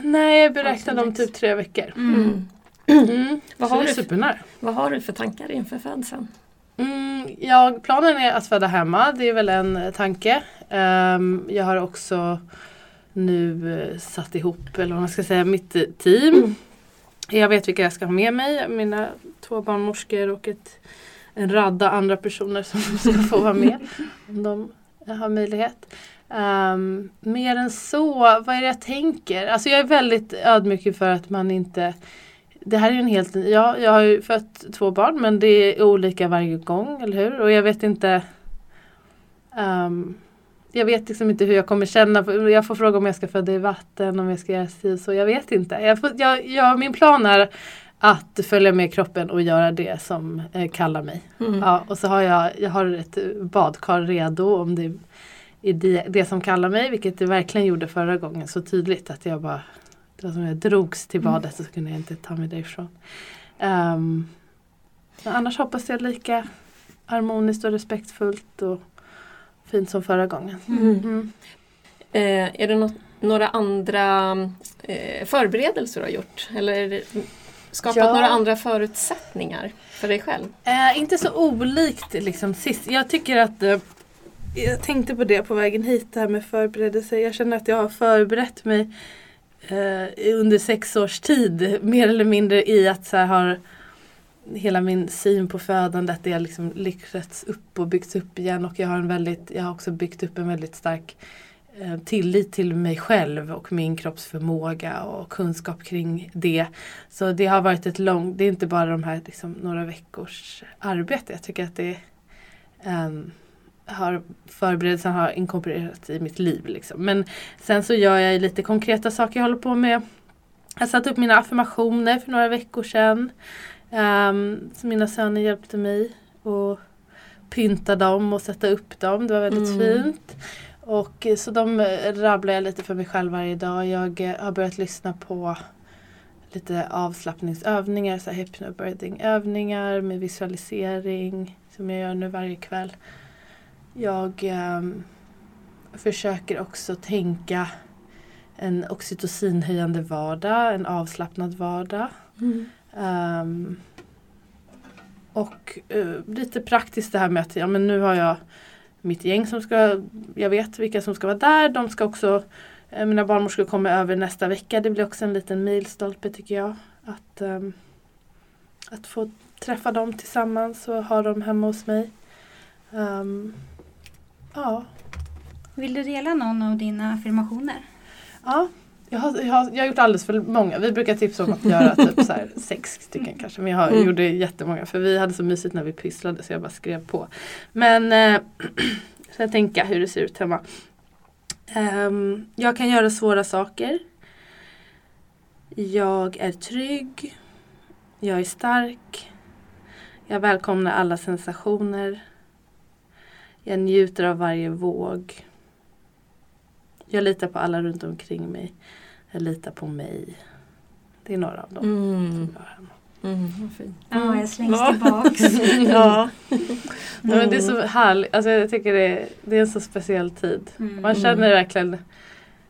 Nej, jag beräknade om typ tre veckor. Mm. Mm. Vad, så har du, vad har du för tankar inför födseln? Mm, ja, planen är att föda hemma. Det är väl en tanke. Ehm, jag har också nu eh, satt ihop, eller vad man ska säga, mitt eh, team. Mm. Jag vet vilka jag ska ha med mig. Mina två barnmorskor och ett, en radda andra personer som [LAUGHS] ska få vara med. Om de har möjlighet. Ehm, mer än så, vad är det jag tänker? Alltså jag är väldigt ödmjuk för att man inte det här är ju en helt, ja, jag har ju fött två barn men det är olika varje gång, eller hur? Och jag vet inte ehm, Jag vet liksom inte hur jag kommer känna. Jag får fråga om jag ska föda i vatten, om jag ska göra si så. Jag vet inte. Jag får, jag, jag, min plan är att följa med kroppen och göra det som eh, kallar mig. Mm. Ja, och så har jag, jag har ett badkar redo om det är det, det som kallar mig, vilket det verkligen gjorde förra gången så tydligt att jag bara var som jag drogs till badet så kunde jag inte ta mig därifrån. Um, annars hoppas jag lika harmoniskt och respektfullt och fint som förra gången. Mm. Mm. Eh, är det något, några andra eh, förberedelser du har gjort? Eller skapat Ja. några andra förutsättningar för dig själv? Eh, inte så olikt liksom sist. Jag tycker att eh, jag tänkte på det på vägen hit, det här med förberedelse. Jag känner att jag har förberett mig eh, under sex års tid. Mer eller mindre i att så här har hela min syn på födandet det har liksom lyckats upp och byggts upp igen. Och jag har, en väldigt, jag har också byggt upp en väldigt stark eh, tillit till mig själv och min kroppsförmåga och kunskap kring det. Så det har varit ett långt, det är inte bara de här liksom, några veckors arbete. Jag tycker att det um, har förberedelsen har inkorporerats i mitt liv. Liksom. Men sen så gör jag lite konkreta saker jag håller på med. Jag satte upp mina affirmationer för några veckor sedan. Um, så mina söner hjälpte mig att pynta dem och sätta upp dem. Det var väldigt Mm. fint. Och eh, så de eh, rabblar jag lite för mig själv varje dag. Jag eh, har börjat lyssna på lite avslappningsövningar, så här hypnobirthing övningar med visualisering som jag gör nu varje kväll. Jag ehm, försöker också tänka en oxytocinhöjande vardag, en avslappnad vardag. Ehm, och eh, lite praktiskt det här med att ja, men nu har jag mitt gäng som ska, jag vet vilka som ska vara där. De ska också, eh, mina barnmorskor kommer över nästa vecka. Det blir också en liten milstolpe tycker jag. Att, ehm, att få träffa dem tillsammans och ha dem hemma hos mig. Ehm, ja, Vill du dela någon av dina affirmationer? Ja, jag har, jag, har, jag har gjort alldeles för många. Vi brukar tipsa om att göra typ så [LAUGHS] sex stycken kanske. Men jag Mm. gjorde jättemånga för vi hade så mysigt när vi pysslade så jag bara skrev på. Men eh, [CLEARS THROAT] så jag tänka hur det ser ut hemma. Ehm, jag kan göra svåra saker. Jag är trygg. Jag är stark. Jag välkomnar alla sensationer. Jag njuter av varje våg. Jag litar på alla runt omkring mig. Jag litar på mig. Det är några av dem. Mm. som jag har. Mm, vad fint. Ja, jag slängs Ja. tillbaks. [LAUGHS] ja. Ja, men det är så härligt. Alltså, jag tycker det är, det är en så speciell tid. Mm. Man känner verkligen,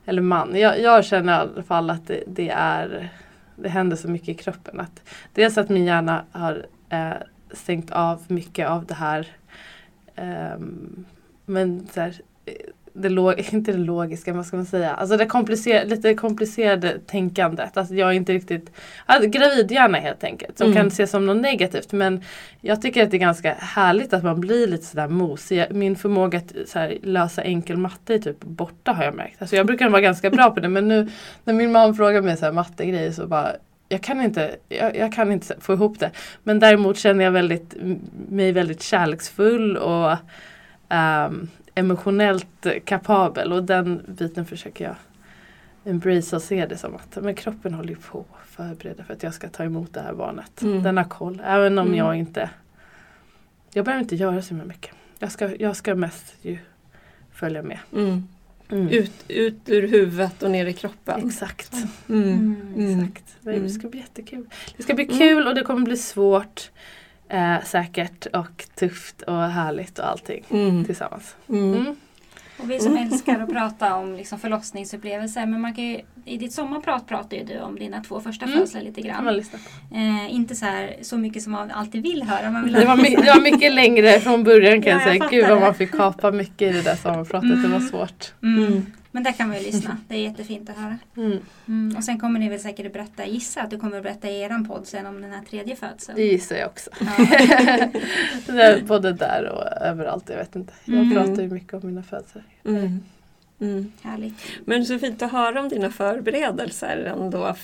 eller man, jag, jag känner i alla fall att det, det är det händer så mycket i kroppen. Att dels att min hjärna har eh, stängt av mycket av det här. Ehm, men så här, eh, det log, [LAUGHS] inte det logiska, vad ska man säga? Alltså det komplicer, lite komplicerade tänkandet. Alltså jag är inte riktigt, alltså gravidhjärna helt enkelt. Som Mm. kan ses som något negativt. Men jag tycker att det är ganska härligt att man blir lite sådär mosig. Min förmåga att så här, lösa enkel matte är typ borta har jag märkt. Alltså jag brukar vara ganska bra på det men nu när min mamma frågar mig så här mattegrejer så bara jag kan, inte, jag, jag kan inte få ihop det. Men däremot känner jag väldigt, mig väldigt kärleksfull och ehm, emotionellt kapabel och den biten försöker jag embrace och se det som att men kroppen håller på att förbereda för att jag ska ta emot det här barnet. Mm. Den har koll, även om Mm. jag inte Jag behöver inte göra så mycket. Jag ska, jag ska mest ju följa med. Mm. Mm. Ut, ut ur huvudet och ner i kroppen. Exakt. Mm. Mm. Mm. Exakt. Det Mm. ska bli jättekul. Det ska bli Mm. kul och det kommer bli svårt. Eh, säkert och tufft och härligt och allting Mm. tillsammans. Mm. Mm. Och vi som [LAUGHS] älskar att prata om liksom förlossningsupplevelser. Men man kan ju, i ditt sommarprat pratar ju du om dina två första Mm. födslar lite grann. Eh, inte så, här, så mycket som man alltid vill höra. Man vill Det var, my- det var mycket längre från början kan Ja, jag säga. Gud vad man fick kapa mycket i det där sommarpratet. Det var Mm. svårt. mm. Men där kan man ju lyssna. Det är jättefint att höra. Mm. Mm. Och sen kommer ni väl säkert att berätta, gissa att du kommer att berätta i eran podd sen om den här tredje födseln. Det gissar jag också. Ja. [LAUGHS] Det där, både där och överallt. Jag vet inte. Jag Mm. pratar ju mycket om mina födelser. Mm. Mm. Härligt. Men så fint att höra om dina förberedelser ändå.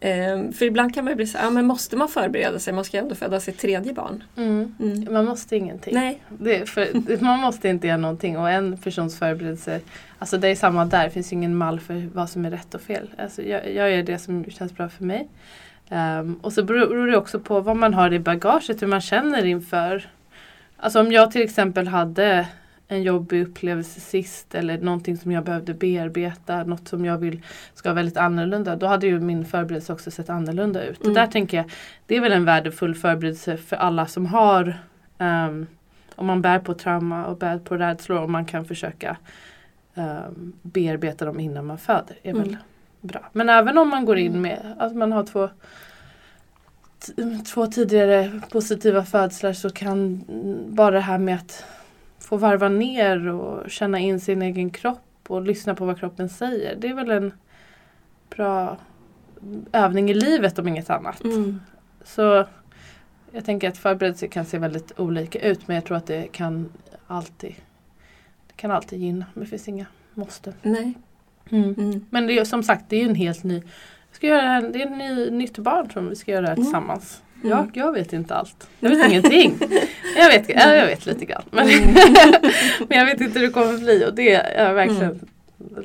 Ehm, För ibland kan man ju bli så ja, men måste man förbereda sig? Man ska ju ändå föda sitt tredje barn. Mm. Mm. Man måste ingenting. Nej. Det, för, [LAUGHS] man måste inte göra någonting och en persons förberedelse, alltså det är samma där, det finns ju ingen mall för vad som är rätt och fel. Alltså jag, jag gör det som känns bra för mig. Ehm, och så beror beror det också på vad man har i bagaget, hur man känner inför. Alltså om jag till exempel hade en jobbig upplevelse sist eller någonting som jag behövde bearbeta, något som jag vill ska vara väldigt annorlunda. Då hade ju min förberedelse också sett annorlunda ut. Mm. Och där tänker jag, det är väl en värdefull förberedelse för alla som har ehm, om man bär på trauma och bär på rädslor och man kan försöka um, bearbeta dem innan man föder. är väl Mm. bra. Men även om man går in med att man har två två tidigare positiva födslar så kan mm, bara det här med att få varva ner och känna in sin egen kropp och lyssna på vad kroppen säger. Det är väl en bra övning i livet om inget annat. Mm. Så jag tänker att förberedelser kan se väldigt olika ut men jag tror att det kan alltid det kan alltid gynna men det finns inga måste. Nej. Mm. Mm. Men det är, som sagt det är ju en helt ny ska göra det, här, det är ett ny, nytt barn som vi ska göra det här Mm. tillsammans. Mm. Jag, jag vet inte allt. Jag vet [LAUGHS] ingenting. Jag vet, ja, jag vet lite grann. Men, Mm. [LAUGHS] men jag vet inte hur det kommer bli och det är jag verkligen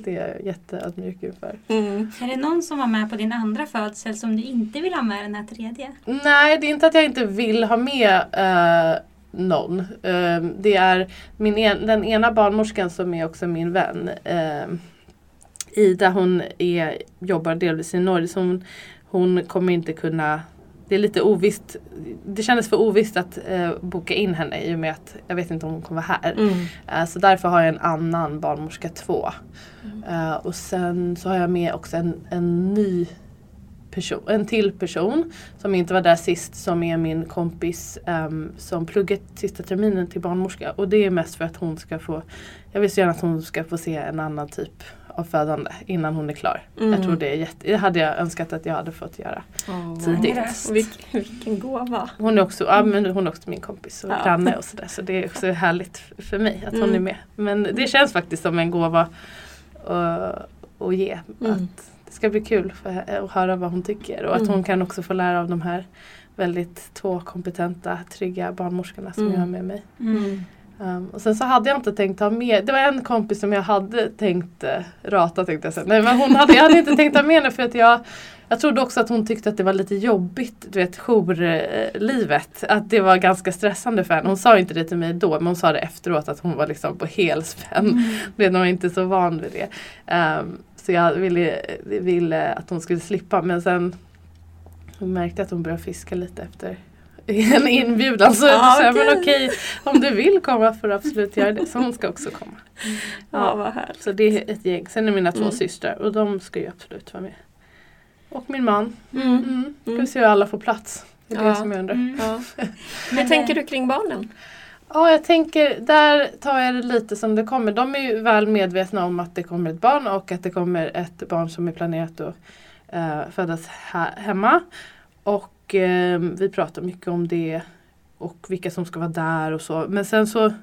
det är jag jätteödmjuk inför. Mm. Är det någon som var med på din andra födsel som du inte vill ha med den här tredje? Nej, det är inte att jag inte vill ha med eh, någon. Eh, det är min en, den ena barnmorskan som är också min vän. Eh, Ida hon är, jobbar delvis i Norge så hon, hon kommer inte kunna det är lite ovisst. Det kändes för ovisst att eh, boka in henne i och med att jag vet inte om hon kommer vara här. Mm. Eh, så därför har jag en annan barnmorska två. Eh, och sen så har jag med också en, en ny person, en till person som inte var där sist som är min kompis ehm, som pluggat sista terminen till barnmorska. Och det är mest för att hon ska få, jag vill så gärna att hon ska få se en annan typ av födande innan hon är klar. Mm. Jag tror det är jätte, det hade jag önskat att jag hade fått göra Åh, tidigt. Ångest. Vilk, vilken gåva. Hon är också, ja, men hon är också min kompis och Ja. granne och sådär. Så det är också härligt för mig att hon Mm. är med. Men det känns faktiskt som en gåva att, att ge. Mm. Att det ska bli kul att höra vad hon tycker. Och att Mm. hon kan också få lära av de här väldigt två kompetenta, trygga barnmorskorna som Mm. jag har med mig. Um, och sen så hade jag inte tänkt ha med, det var en kompis som jag hade tänkt uh, rata tänkte jag säga. Nej men hon hade, jag hade inte tänkt ha med henne för att jag jag trodde också att hon tyckte att det var lite jobbigt, du vet jourlivet. Att det var ganska stressande för henne. Hon sa inte det till mig då men hon sa det efteråt att hon var liksom på helspänn. Mm. Hon var inte så van vid det. Um, så jag ville, ville att hon skulle slippa men sen hon märkte att hon började fiska lite efter [LAUGHS] en inbjudan. Så jag sa jag, men okej. om du vill komma får du absolut göra det. Så hon ska också komma. Ja, vad härligt. Så det är ett gäng. Sen är mina två Mm. systrar och de ska ju absolut vara med. Och min man. Mm. Mm. Ska vi Mm. se hur alla får plats. Det är det Ja. som jag undrar. Mm. Ja. [LAUGHS] Hur tänker du kring barnen? Ja, jag tänker, där tar jag det lite som det kommer. De är ju väl medvetna om att det kommer ett barn och att det kommer ett barn som är planerat att eh, födas hemma. Och eh, vi pratar mycket om det och vilka som ska vara där och så. Men sen så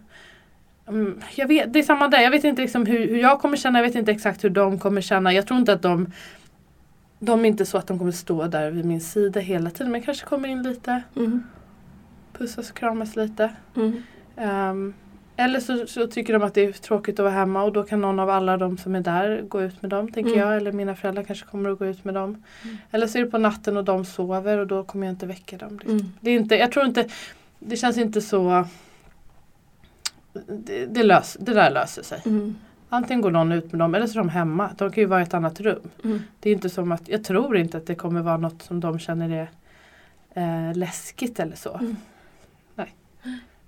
mm, jag vet, det är samma där. Jag vet inte liksom hur, hur jag kommer känna. Jag vet inte exakt hur de kommer känna. Jag tror inte att de de är inte så att de kommer stå där vid min sida hela tiden men kanske kommer in lite, Mm. pussas och kramas lite. Mm. Ehm, eller så, så tycker de att det är tråkigt att vara hemma och då kan någon av alla de som är där gå ut med dem tänker Mm. jag. Eller mina föräldrar kanske kommer att gå ut med dem. Mm. Eller så är det på natten och de sover och då kommer jag inte väcka dem. liksom. Mm. Det, är inte, jag tror inte, det känns inte så det, det, lös, det där löser sig. Mm. Antingen går någon ut med dem eller så är de hemma. De kan ju vara i ett annat rum. Mm. Det är inte som att, jag tror inte att det kommer vara något som de känner är eh, läskigt eller så.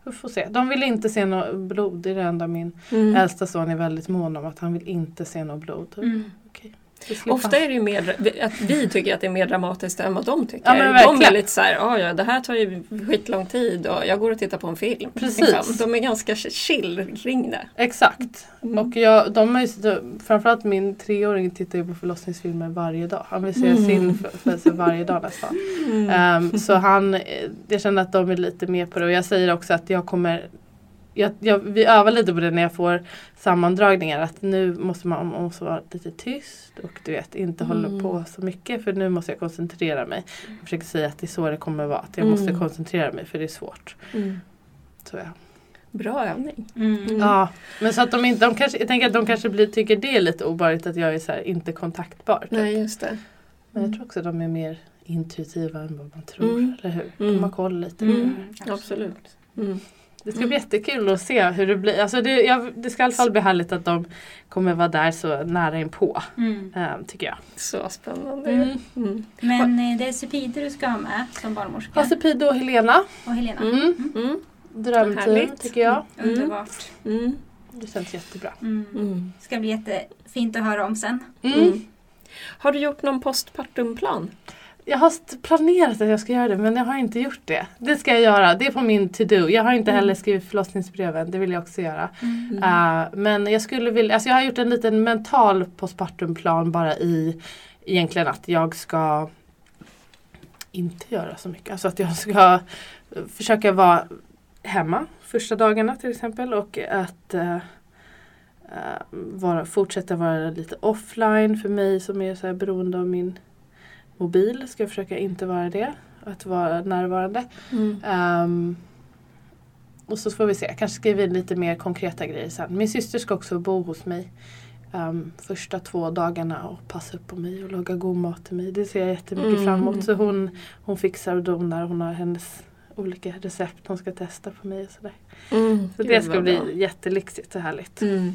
Vi får se. De vill inte se något blod. Det är det enda min Mm. äldsta son är väldigt mån om. Att han vill inte se något blod. Mm. Slipper Ofta är det ju mer, att vi tycker att det är mer dramatiskt än vad de tycker. Ja, de är lite så här, "Ah, ja det här tar ju skitlång tid och jag går och tittar på en film. Precis. Liksom. De är ganska chill kring det. Exakt. Mm. Och jag, de är, framförallt min treåring tittar ju på förlossningsfilmer varje dag. Han vill se Mm. sin födelse varje dag nästan. Mm. Ehm, så han, eh, jag känner att de är lite med på det och jag säger också att jag kommer jag, jag, vi övar lite på det när jag får sammandragningar att nu måste man, man måste vara lite tyst och du vet inte Mm. hålla på så mycket för nu måste jag koncentrera mig. Jag försöker säga att det är så det kommer vara, att jag Mm. måste koncentrera mig för det är svårt. Mm. Så ja. Bra övning. Mm. Mm. ja, men så att de inte, de kanske, jag tänker att de kanske blir, tycker det är lite obehagligt att jag är så här, inte kontaktbar. typ. Nej just det. Men jag tror också att de är mer intuitiva än vad man tror, Mm. eller hur? Mm. De har koll lite. Mm. det. Absolut. Mm. Det ska bli jättekul att se hur det blir. Alltså det, jag, det ska i alla fall bli härligt att de kommer vara där så nära inpå. Mm. Um, tycker jag. Så spännande. Mm. Mm. Men eh, det är Supide du ska ha med som barnmorska. Hasse Pido och Helena. Och Helena. Mm. Mm. Drömteam Härligt. tycker jag. Mm. Underbart. Mm. Det känns jättebra. Mm. Mm. Ska bli jättefint att höra om sen. Mm. Mm. Har du gjort någon postpartumplan? Jag har planerat att jag ska göra det men jag har inte gjort det. Det ska jag göra, det är på min to-do. Jag har inte heller skrivit förlossningsbreven, det vill jag också göra. Eh, men jag skulle vilja, alltså jag har gjort en liten mental postpartumplan bara i egentligen att jag ska inte göra så mycket. Alltså att jag ska försöka vara hemma första dagarna till exempel och att eh, vara, fortsätta vara lite offline för mig som är så här beroende av min mobil. Ska jag försöka inte vara det. Att vara närvarande. Mm. Ehm, och så får vi se, jag kanske skriver in lite mer konkreta grejer sen. Min syster ska också bo hos mig ehm, första två dagarna och passa upp på mig och laga god mat till mig. Det ser jag jättemycket Mm. fram emot. Så hon, hon fixar och donar. Hon har hennes olika recept hon ska testa på mig. Och sådär. Mm. Så det ska bli bra. jättelyxigt och härligt. Mm.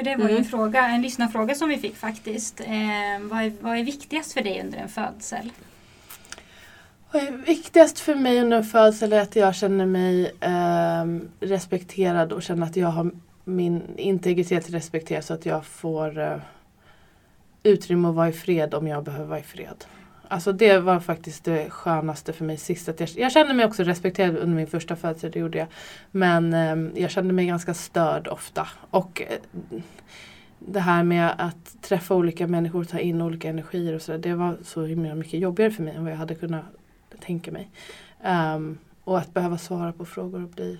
För det var ju en Mm. fråga, en lyssnarfråga som vi fick faktiskt. Eh, vad, är, vad är viktigast för dig under en födsel? Vad är viktigast för mig under en födsel är att jag känner mig ehm, respekterad och känner att jag har min integritet respekterad så att jag får eh, utrymme att vara i fred om jag behöver vara i fred. Alltså det var faktiskt det skönaste för mig sist. Att jag, jag kände mig också respekterad under min första födsel, det gjorde jag. Men eh, jag kände mig ganska störd ofta. Och eh, det här med att träffa olika människor, ta in olika energier och sådär. Det var så himla mycket jobbigare för mig än vad jag hade kunnat tänka mig. Um, och att behöva svara på frågor och bli...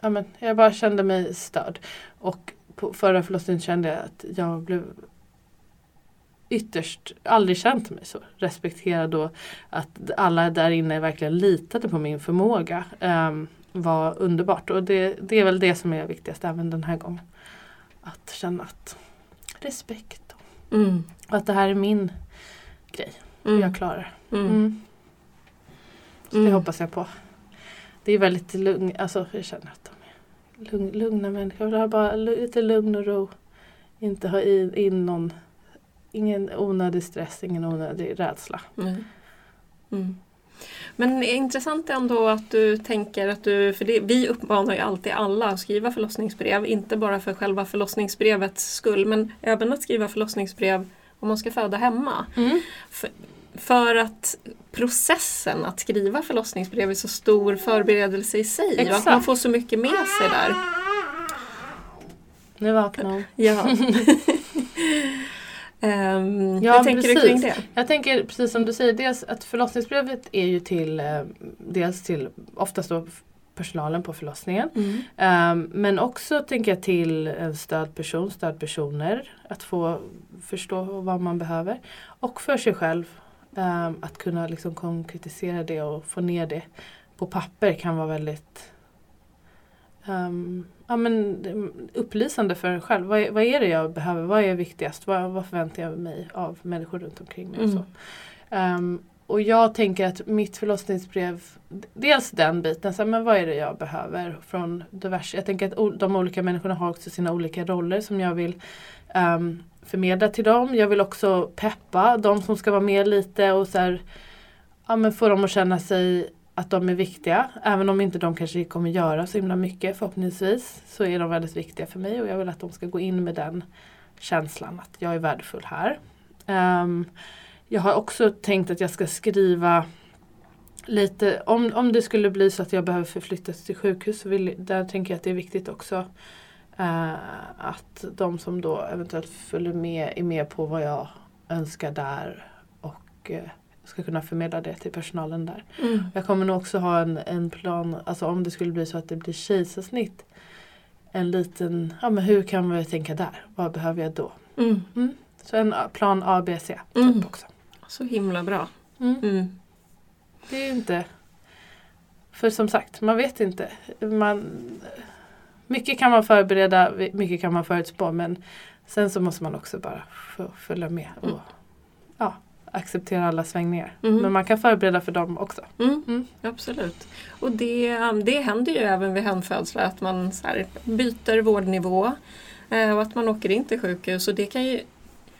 Ja, men jag bara kände mig störd. Och på förra förlossningen kände jag att jag blev ytterst aldrig känt mig så respekterad och att alla där inne verkligen litade på min förmåga um, var underbart. Och det, det är väl det som är viktigast även den här gången. Att känna att respekt Mm. och att det här är min grej. Mm. Jag klarar det. Mm. Mm. Så Mm. det hoppas jag på. Det är väldigt lugnt, alltså jag känner att de är lugn, lugna människor. Jag vill ha bara lite lugn och ro. Inte ha in, in någon, ingen onödig stress, ingen onödig rädsla. Mm. Mm. Men är intressant ändå att du tänker att du, för det, vi uppmanar ju alltid alla att skriva förlossningsbrev, inte bara för själva förlossningsbrevets skull, men även att skriva förlossningsbrev om man ska föda hemma. För, för att processen att skriva förlossningsbrev är så stor förberedelse i sig och att Exakt. man får så mycket med sig där. Nu vaknar hon. Ja. [LAUGHS] [LAUGHS] Ehm, Ja, hur tänker du precis. kring det? Jag tänker precis som du säger, dels att förlossningsbrevet är ju till eh, dels till oftast då personalen på förlossningen. Mm. Ehm, men också tänker jag till en stödperson, stödpersoner. Att få förstå vad man behöver. Och för sig själv. ehm, att kunna liksom konkretisera det och få ner det på papper kan vara väldigt ehm, ja, men, det- upplysande för en själv. Vad är, vad är det jag behöver? Vad är viktigast? Vad, vad förväntar jag mig av människor runt omkring mig? Och, så. Mm. Ehm, och jag tänker att mitt förlossningsbrev, dels den biten, så här, men vad är det jag behöver från diverse. Jag tänker att de olika människorna har också sina olika roller som jag vill ehm, förmedla till dem. Jag vill också peppa de som ska vara med lite och så här, ja, men få dem att känna sig att de är viktiga. Även om inte de kanske kommer göra så himla mycket förhoppningsvis så är de väldigt viktiga för mig och jag vill att de ska gå in med den känslan att jag är värdefull här. Um, jag har också tänkt att jag ska skriva lite, om, om det skulle bli så att jag behöver förflyttas till sjukhus, så vill, där tänker jag att det är viktigt också uh, att de som då eventuellt följer med är med på vad jag önskar där och uh, ska kunna förmedla det till personalen där. Mm. Jag kommer nog också ha en, en plan, alltså om det skulle bli så att det blir kejsarsnitt. En liten, ja men hur kan vi tänka där? Vad behöver jag då? Mm. Så en plan A, B, C typ Mm. också. Så himla bra. Mm. Mm. Det är ju inte... För som sagt, man vet inte. Man, mycket kan man förbereda, mycket kan man förutspå men sen så måste man också bara följa med och Mm. ja, acceptera alla svängningar. Mm. Men man kan förbereda för dem också. Mm. Mm. Absolut. Och det, det händer ju även vid hemfödslar att man här, byter vårdnivå eh, och att man åker in till sjukhus. Och det kan ju,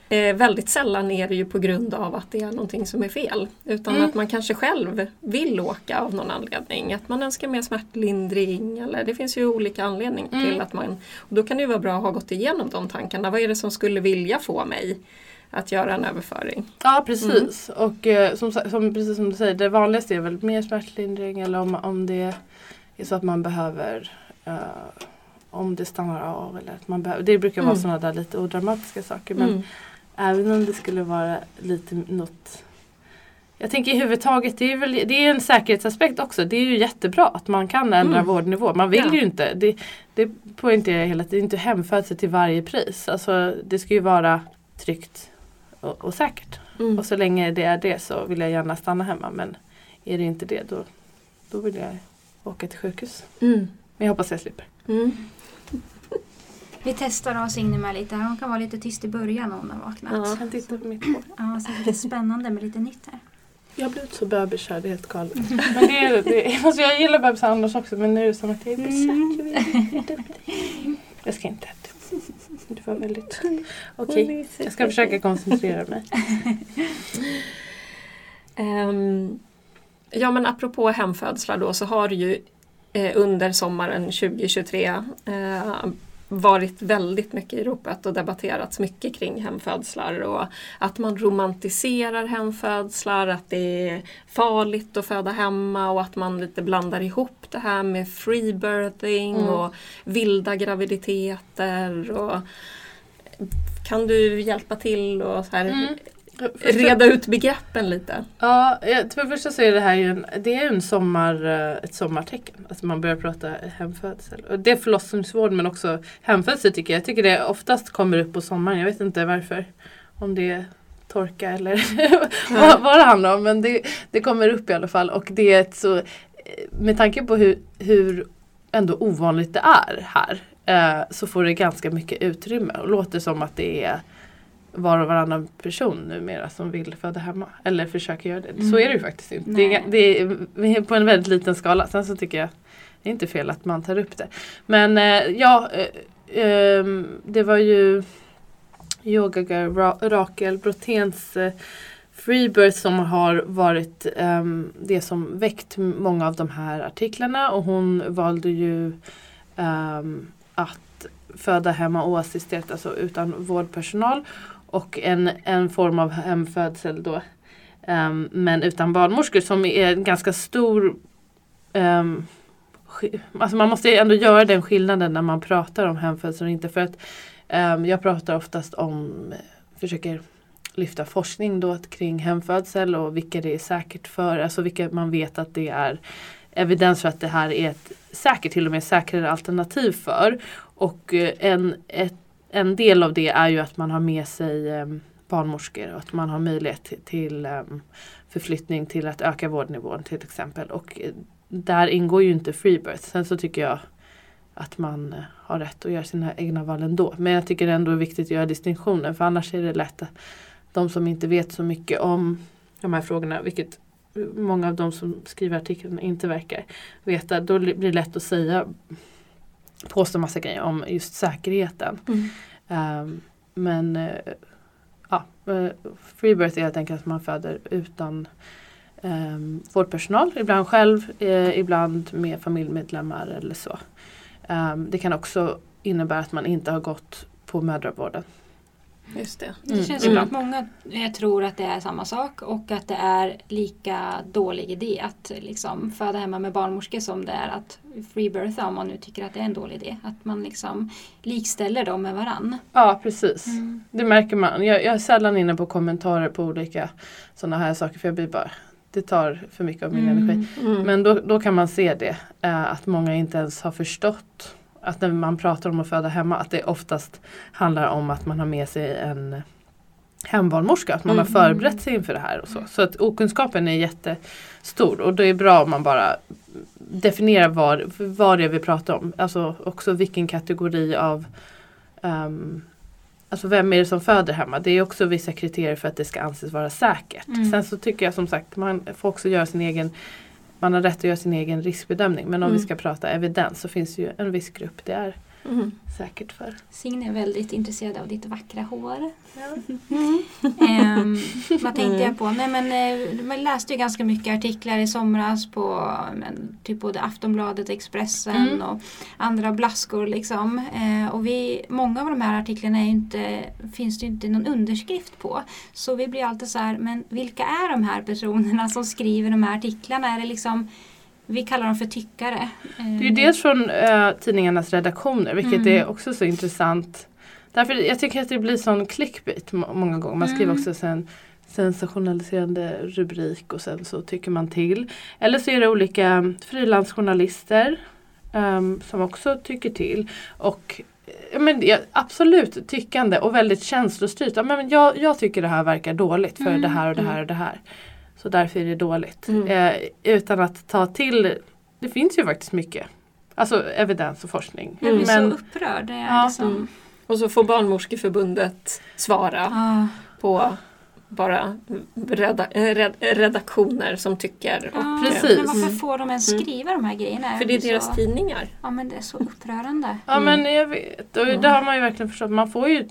eh, väldigt sällan är det ju på grund av att det är någonting som är fel. Utan Mm. att man kanske själv vill åka av någon anledning. Att man önskar mer smärtlindring eller det finns ju olika anledningar till Mm. att man... Och då kan det ju vara bra att ha gått igenom de tankarna. Vad är det som skulle vilja få mig att göra en överföring. Ja precis. Och eh, som, som, precis som du säger, det vanligaste är väl mer smärtlindring eller om, om det är så att man behöver eh, om det stannar av eller att man behöver, det brukar vara Mm. sådana där lite odramatiska saker men Mm. även om det skulle vara lite något jag tänker i huvudtaget, det är, väl, det är en säkerhetsaspekt också. Det är ju jättebra att man kan ändra Mm. vårdnivå. Man vill Ja. ju inte, det, det poängterar jag hela tiden, det är inte hemfödsel till varje pris. Alltså, det ska ju vara tryggt och, och säkert. Mm. Och så länge det är det så vill jag gärna stanna hemma. Men är det inte det då, då vill jag åka till sjukhus. Mm. Men jag hoppas jag slipper. Mm. [LAUGHS] Vi testar oss Signe med lite. Hon kan vara lite tyst i början när hon har vaknat. Ja. Jag kan titta på mitt hår. Ja, så det är spännande med lite nytt här. Jag har blivit så bebishär, det är helt [LAUGHS] galet. Men det är, det är, alltså jag gillar bebisar annars också men nu är det som att jag är besatt. Jag ska inte äta. [LAUGHS] Du var väldigt... Okej, jag ska försöka koncentrera mig. [LAUGHS] Ehm, ja men apropå hemfödslar då så har det ju eh, under sommaren 2023 eh, varit väldigt mycket i ropet och debatterats mycket kring hemfödslar och att man romantiserar hemfödslar, att det är farligt att föda hemma och att man lite blandar ihop det här med free birthing Mm. och vilda graviditeter. Och, kan du hjälpa till och så här, reda ut begreppen lite? Ja, för det första så är det här ju en, det är en sommar, eh, ett sommartecken. Alltså man börjar prata hemfödsel. Och det är förlossningsvård men också hemfödsel tycker jag. Jag tycker det oftast kommer upp på sommaren. Jag vet inte varför. Om det är torka eller [LAUGHS] vad, vad det handlar om. Men det, det kommer upp i alla fall. Och det är ett så, eh, med tanke på hur, hur ändå ovanligt det är här. Eh, så får det ganska mycket utrymme. Och låter som att det är var och varannan person numera som vill föda hemma. Eller försöker göra det. Så är det ju faktiskt inte. Det det är, på en väldigt liten skala. Sen så tycker jag det är inte fel att man tar upp det. Men eh, ja, eh, ehm, det var ju yogagar Ra- Rakel Broténs eh, Freebirth som har varit ehm, det som väckt många av de här artiklarna och hon valde ju ehm, att föda hemma oassisterat, alltså utan vårdpersonal. Och en, en form av hemfödsel då. Um, men utan barnmorskor som är en ganska stor um, Alltså man måste ändå göra den skillnaden när man pratar om hemfödsel och inte för att um, jag pratar oftast om, försöker lyfta forskning då kring hemfödsel och vilka det är säkert för, alltså vilka man vet att det är evidens för att det här är ett säkert, till och med säkrare alternativ för. Och eh, en, ett, en del av det är ju att man har med sig eh, barnmorskor och att man har möjlighet till, ehm, förflyttning till att öka vårdnivån till exempel. Och eh, där ingår ju inte freebirth. Sen så tycker jag att man eh, har rätt att göra sina egna val ändå. Men jag tycker ändå det är viktigt att göra distinktionen för annars är det lätt att de som inte vet så mycket om de här frågorna, vilket många av de som skriver artiklarna inte verkar veta, då blir det lätt att säga påstå massa grejer om just säkerheten. Ehm, men uh, ja, uh, freebirth är helt enkelt att man föder utan um, vårdpersonal, ibland själv, eh, ibland med familjemedlemmar eller så. Ehm, det kan också innebära att man inte har gått på mödravården. Just det. Det Mm. känns som Mm. att många eh, tror att det är samma sak och att det är lika dålig idé att liksom föda hemma med barnmorskor som det är att freebirtha om man nu tycker att det är en dålig idé. Att man liksom likställer dem med varann. Ja precis. Det märker man. Jag, jag är sällan inne på kommentarer på olika sådana här saker för jag blir bara det tar för mycket av min Mm. energi. Mm. Men då, då kan man se det. Eh, att många inte ens har förstått att när man pratar om att föda hemma att det oftast handlar om att man har med sig en hembarnmorska. Att man har Mm. förberett sig inför det här. Och så. så att okunskapen är jättestor och det är bra om man bara definierar vad, vad det är vi pratar om. Alltså också vilken kategori av ehm, Alltså vem är det som föder hemma? Det är också vissa kriterier för att det ska anses vara säkert. Mm. Sen så tycker jag som sagt man får också göra sin egen man har rätt att göra sin egen riskbedömning. Men om Mm. vi ska prata evidens så finns det ju en viss grupp det är Mm. säkert för. Signe är väldigt intresserad av ditt vackra hår. Mm. Ehm, vad tänkte jag på? Nej, men, eh, man läste ju ganska mycket artiklar i somras på men, typ både Aftonbladet, Expressen Mm. och andra blaskor. Liksom. Eh, och vi, många av de här artiklarna inte, finns det ju inte någon underskrift på. Så vi blir alltid så här, men vilka är de här personerna som skriver de här artiklarna? Är det liksom, vi kallar dem för tyckare. Det är ju dels från eh, tidningarnas redaktioner vilket Mm. är också så intressant. Därför jag tycker att det blir sån clickbait må- många gånger. Man skriver Mm. också sen sensationaliserande rubrik och sen så tycker man till. Eller så är det olika frilansjournalister ehm, som också tycker till. Och eh, men, ja, absolut tyckande och väldigt känslostyrt. Ja, men jag, jag tycker det här verkar dåligt för Mm. det här och det här och det här. Så därför är det dåligt. Mm. Eh, utan att ta till, det finns ju faktiskt mycket. Alltså evidens och forskning. Jag blir Men så upprörd. Det är Ja. liksom, Mm. Och så får Barnmorskeförbundet svara ah. på bara reda, eh, red, redaktioner som tycker. Ja, Och, Precis. Men varför Mm. får de ens Mm. skriva de här grejerna? För det är så, deras tidningar. Ja men det är så upprörande. Ja Mm. men jag vet. Och Ja. det har man ju verkligen förstått. Man får ju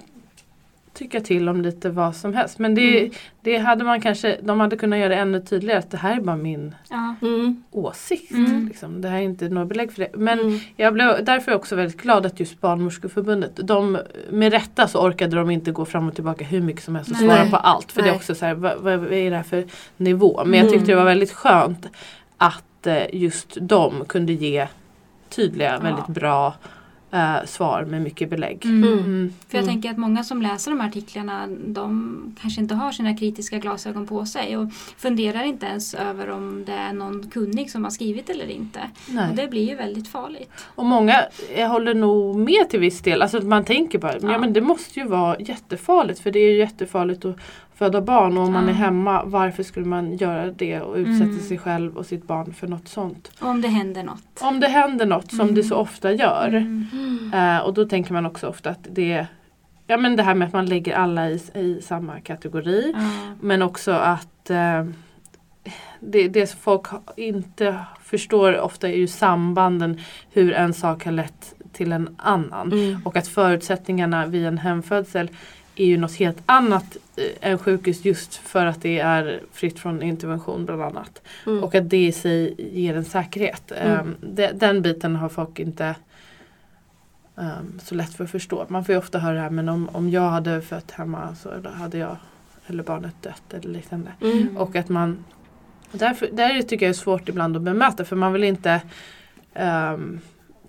tycka till om lite vad som helst. Men det, Mm. det hade man kanske, de hade kunnat göra det ännu tydligare att det här är bara min Ja. Mm. åsikt. Mm. Liksom. Det här är inte några belägg för det. Men Mm. jag blev därför också väldigt glad att just Barnmorskeförbundet, de, med rätta så orkade de inte gå fram och tillbaka hur mycket som helst och Nej. svara Nej. på allt. För det är Nej. också så här, vad, vad är det här för nivå? Men jag tyckte Mm. det var väldigt skönt att eh, just de kunde ge tydliga, Ja. väldigt bra eh, svar med mycket belägg. Mm. Mm. För jag Mm. tänker att många som läser de här artiklarna de kanske inte har sina kritiska glasögon på sig och funderar inte ens över om det är någon kunnig som har skrivit eller inte. Nej. Och det blir ju väldigt farligt. Och många jag håller nog med till viss del. Alltså att man tänker bara, ja. Ja. men det måste ju vara jättefarligt för det är ju jättefarligt att föda barn och om man är hemma varför skulle man göra det och utsätta Mm. sig själv och sitt barn för något sånt. Och om det händer något. Om det händer något som Mm. det så ofta gör Mm. eh, och då tänker man också ofta att det Ja men det här med att man lägger alla i, i samma kategori. Men också att eh, det, det som folk inte förstår ofta är ju sambanden hur en sak har lett till en annan. Mm. Och att förutsättningarna vid en hemfödsel är ju något helt annat eh, än sjukhus just för att det är fritt från intervention bland annat. Mm. Och att det i sig ger en säkerhet. Mm. Ehm, de, den biten har folk inte ehm, så lätt för att förstå. Man får ju ofta höra det här men om, om jag hade fött hemma så hade jag eller barnet dött eller liknande. Mm. Och att man Därför, där tycker jag är svårt ibland att bemöta för man vill inte ehm,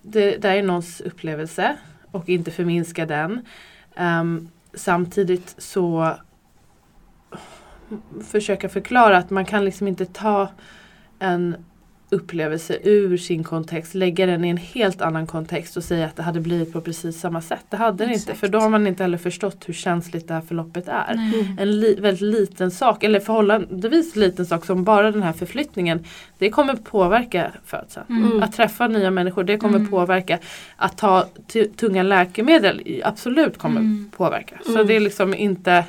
det, det är någons upplevelse och inte förminska den. Ehm, samtidigt så försöka förklara att man kan liksom inte ta en upplevelse ur sin kontext, lägga den i en helt annan kontext och säga att det hade blivit på precis samma sätt. Det hade den inte Exakt. för då har man inte heller förstått hur känsligt det här förloppet är. Mm. en li väldigt liten sak, eller förhållandevis liten sak som bara den här förflyttningen. Det kommer påverka födseln. Mm. Att träffa nya människor, det kommer Mm. påverka. Att ta tunga läkemedel, absolut kommer Mm. påverka. Så Mm. det är liksom inte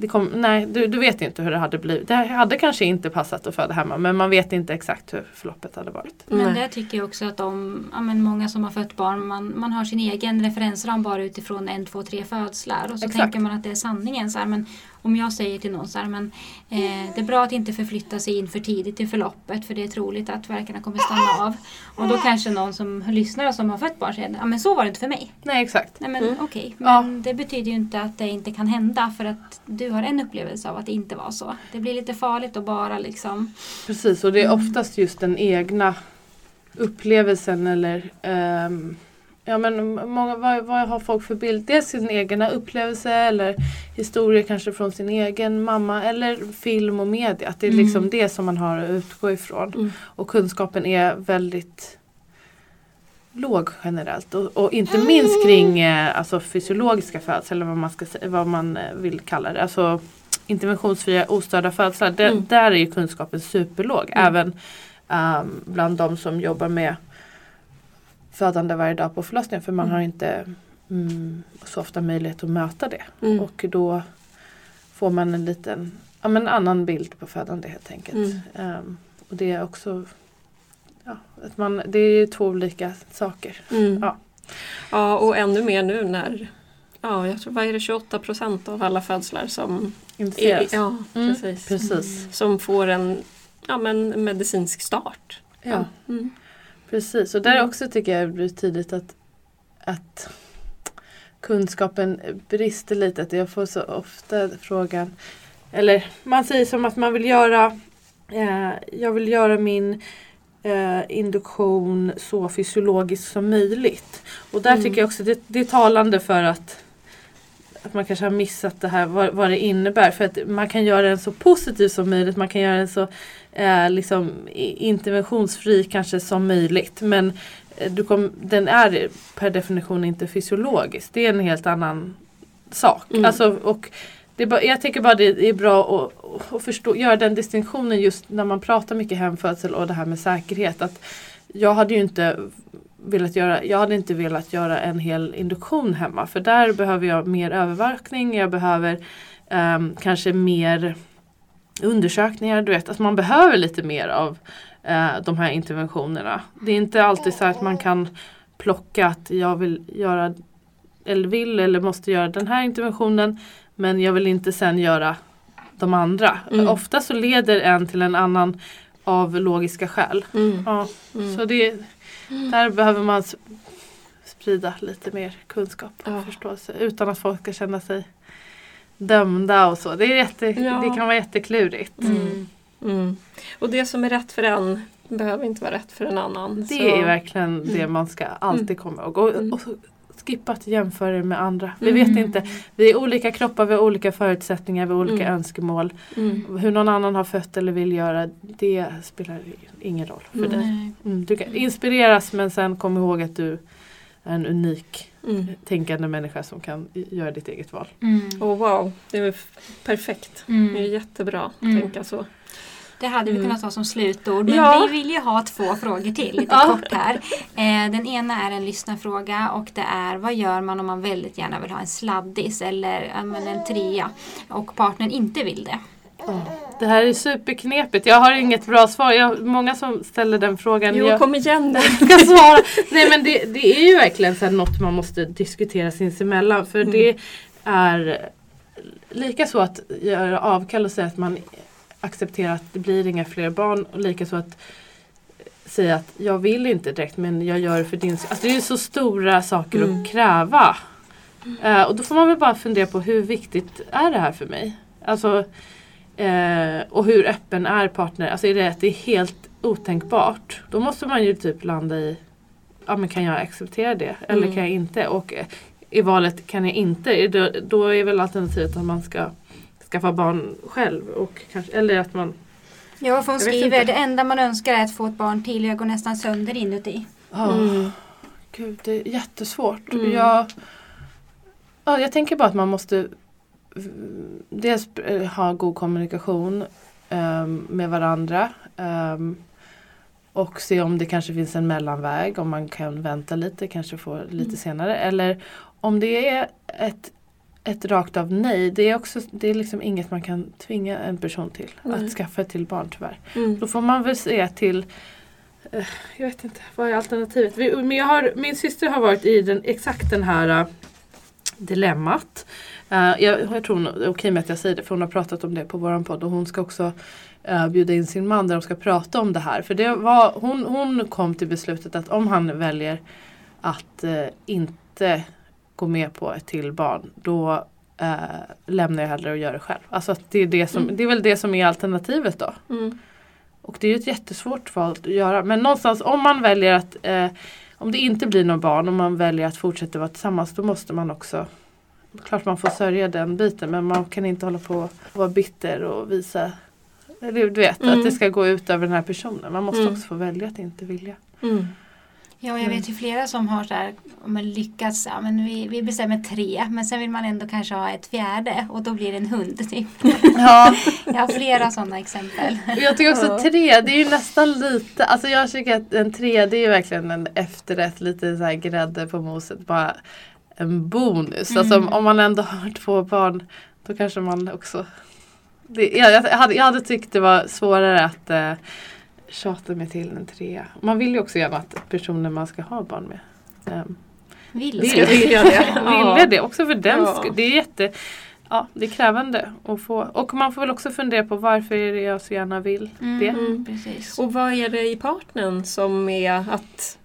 det kom, nej, du, du vet inte hur det hade blivit. Det hade kanske inte passat att föda hemma men man vet inte exakt hur förloppet hade varit. Men Nej. det tycker jag också att de, ja, men många som har fött barn, man, man har sin egen referensram bara utifrån en, två, tre födslar. Och så Exakt. tänker man att det är sanningen. Så här, men om jag säger till någon så här, men eh, det är bra att inte förflytta sig in för tidigt i förloppet för det är troligt att verkarna kommer stanna av. Och då kanske någon som lyssnar och som har fött barn säger, ja men så var det inte för mig. Nej exakt. Nej men Mm. okej, Ja. men det betyder ju inte att det inte kan hända för att du har en upplevelse av att det inte var så. Det blir lite farligt att bara liksom Precis och det är oftast just den egna upplevelsen eller ehm, Ja men många, vad, vad har folk för bild? Dels sin egna upplevelse eller historier kanske från sin egen mamma eller film och media. Att det är Mm. liksom det som man har att utgå ifrån. Mm. Och kunskapen är väldigt låg generellt. Och, och inte minst kring eh, alltså fysiologiska födslar eller vad man, ska, vad man eh, vill kalla det. Alltså interventionsfria ostörda födslar. Mm. där är ju kunskapen superlåg. Mm. Även ehm, bland de som jobbar med födande varje dag på förlossningen. För man Mm. har inte mm, så ofta möjlighet att möta det. Mm. Och då får man en liten ja, men annan bild på födande helt enkelt. Ehm, och det är också ja, att man, det är två olika saker. Mm. Ja. Ja, och ännu mer nu när Ja, jag tror vad är det 28 procent av alla födslar som, är, ja, Mm, precis. Precis. som får en ja, men medicinsk start. Ja. Mm. Precis, och där också tycker jag det blir tydligt att, att kunskapen brister lite. Att jag får så ofta frågan, eller man säger som att man vill göra, eh, jag vill göra min eh, induktion så fysiologiskt som möjligt. Och där Mm. tycker jag också det, det är talande för att att man kanske har missat det här vad, vad det innebär. För att man kan göra den så positiv som möjligt. Man kan göra den så eh, liksom, interventionsfri kanske som möjligt. Men eh, du kom, den är per definition inte fysiologisk. Det är en helt annan sak. Mm. Alltså, och det är bara, jag tycker bara det är bra att, att förstå, göra den distinktionen just när man pratar mycket hemfödsel och det här med säkerhet. Att jag hade ju inte velat göra, jag hade inte velat göra en hel induktion hemma för där behöver jag mer övervakning, jag behöver ehm, kanske mer undersökningar, du vet att man behöver lite mer av eh, de här interventionerna. Det är inte alltid så att man kan plocka att jag vill göra eller vill eller måste göra den här interventionen men jag vill inte sen göra de andra. Mm. Ofta så leder en till en annan av logiska skäl. Mm. Ja, Mm. så det, där behöver man sprida lite mer kunskap och Ja. förståelse utan att folk ska känna sig dömda och så. Det, är jätte, Ja. det kan vara jätteklurigt. Mm. Mm. Och det som är rätt för en behöver inte vara rätt för en annan. Det Så- är verkligen det Mm. man ska alltid komma ihåg. Och, Mm. och så skippa att jämföra det med andra. Vi Mm. vet inte. Vi är olika kroppar, vi har olika förutsättningar, vi har olika Mm. önskemål. Mm. Hur någon annan har fött eller vill göra, det spelar ingen roll för Mm. dig. Mm, du kan inspireras men sen kom ihåg att du är en unik Mm. tänkande människa som kan göra ditt eget val. Mm. Oh, wow, det är perfekt. Det är Mm. jättebra att Mm. tänka så. Det hade vi Mm. kunnat ha som slutord. Men Ja. vi vill ju ha två frågor till, lite Ja. kort här. Eh, den ena är en lyssnarfråga och det är vad gör man om man väldigt gärna vill ha en sladdis eller en trea och partnern inte vill det? Det här är superknepigt. Jag har inget bra svar. Jag många som ställer den frågan. Jo, jag kom igen nu. [LAUGHS] ska svara. Nej men det, det är ju verkligen så här något man måste diskutera sinsemellan. För Mm. det är lika så att göra avkall och säga att man accepterar att det blir inga fler barn. Och lika så att säga att jag vill inte direkt men jag gör det för din skull. Alltså det är ju så stora saker Mm. att kräva. Eh, och då får man väl bara fundera på hur viktigt är det här för mig? Alltså, eh, och hur öppen är partner? Alltså är det att det är helt otänkbart? Då måste man ju typ landa i, ja men kan jag acceptera det? Eller Mm. kan jag inte? Och eh, i valet kan jag inte? Då, då är väl alternativet att man ska skaffa barn själv. Och kanske, eller att man Ja, för hon skriver det enda man önskar är att få ett barn till. Jag går nästan sönder inuti. Ja, Mm. Gud, det är jättesvårt. Mm. Jag, ja, jag tänker bara att man måste dels eh, ha god kommunikation ehm, med varandra. ehm, och se om det kanske finns en mellanväg, om man kan vänta lite, kanske få lite Mm. senare. Eller om det är ett, ett rakt av nej, det är, också, det är liksom inget man kan tvinga en person till. Nej. Att skaffa ett till barn tyvärr. Mm. Då får man väl se till eh, Jag vet inte, vad är alternativet? Vi, men jag har, min syster har varit i den, exakt den här eh, dilemmat. Eh, jag, jag tror det är okej med att jag säger det för hon har pratat om det på våran podd och hon ska också eh, bjuda in sin man där de ska prata om det här. För det var, hon, hon kom till beslutet att om han väljer att eh, inte gå med på ett till barn då eh, lämnar jag hellre och gör det själv. Alltså det, är det, som, Mm. det är väl det som är alternativet då. Mm. Och det är ju ett jättesvårt val att göra. Men någonstans om man väljer att eh, om det inte blir någon barn och man väljer att fortsätta vara tillsammans då måste man också Klart man får sörja den biten men man kan inte hålla på och vara bitter och visa eller du vet Mm. att det ska gå ut över den här personen. Man måste Mm. också få välja att inte vilja. Mm. Ja, jag Mm. vet ju flera som har så här, man lyckats, ja, men vi, vi bestämmer tre, men sen vill man ändå kanske ha ett fjärde och då blir det en hund. Typ. [LAUGHS] Ja, Jag har flera sådana exempel. jag tycker också tre, det är ju nästan lite, alltså jag tycker att en tre det är ju verkligen en efterrätt, lite så här grädde på moset, bara en bonus. Mm. Alltså om, om man ändå har två barn då kanske man också det, jag, jag, hade, jag hade tyckt det var svårare att eh, tjata mig till en trea. Man vill ju också gärna att personen man ska ha barn med ehm, Vill. Ska vilja det. [LAUGHS] Ja. Vilja det också för den Ja. Det är jätte Ja, det är krävande att få. Och man får väl också fundera på varför är det jag så gärna vill Mm, det. mm, precis. Och vad är det i partnern som är att,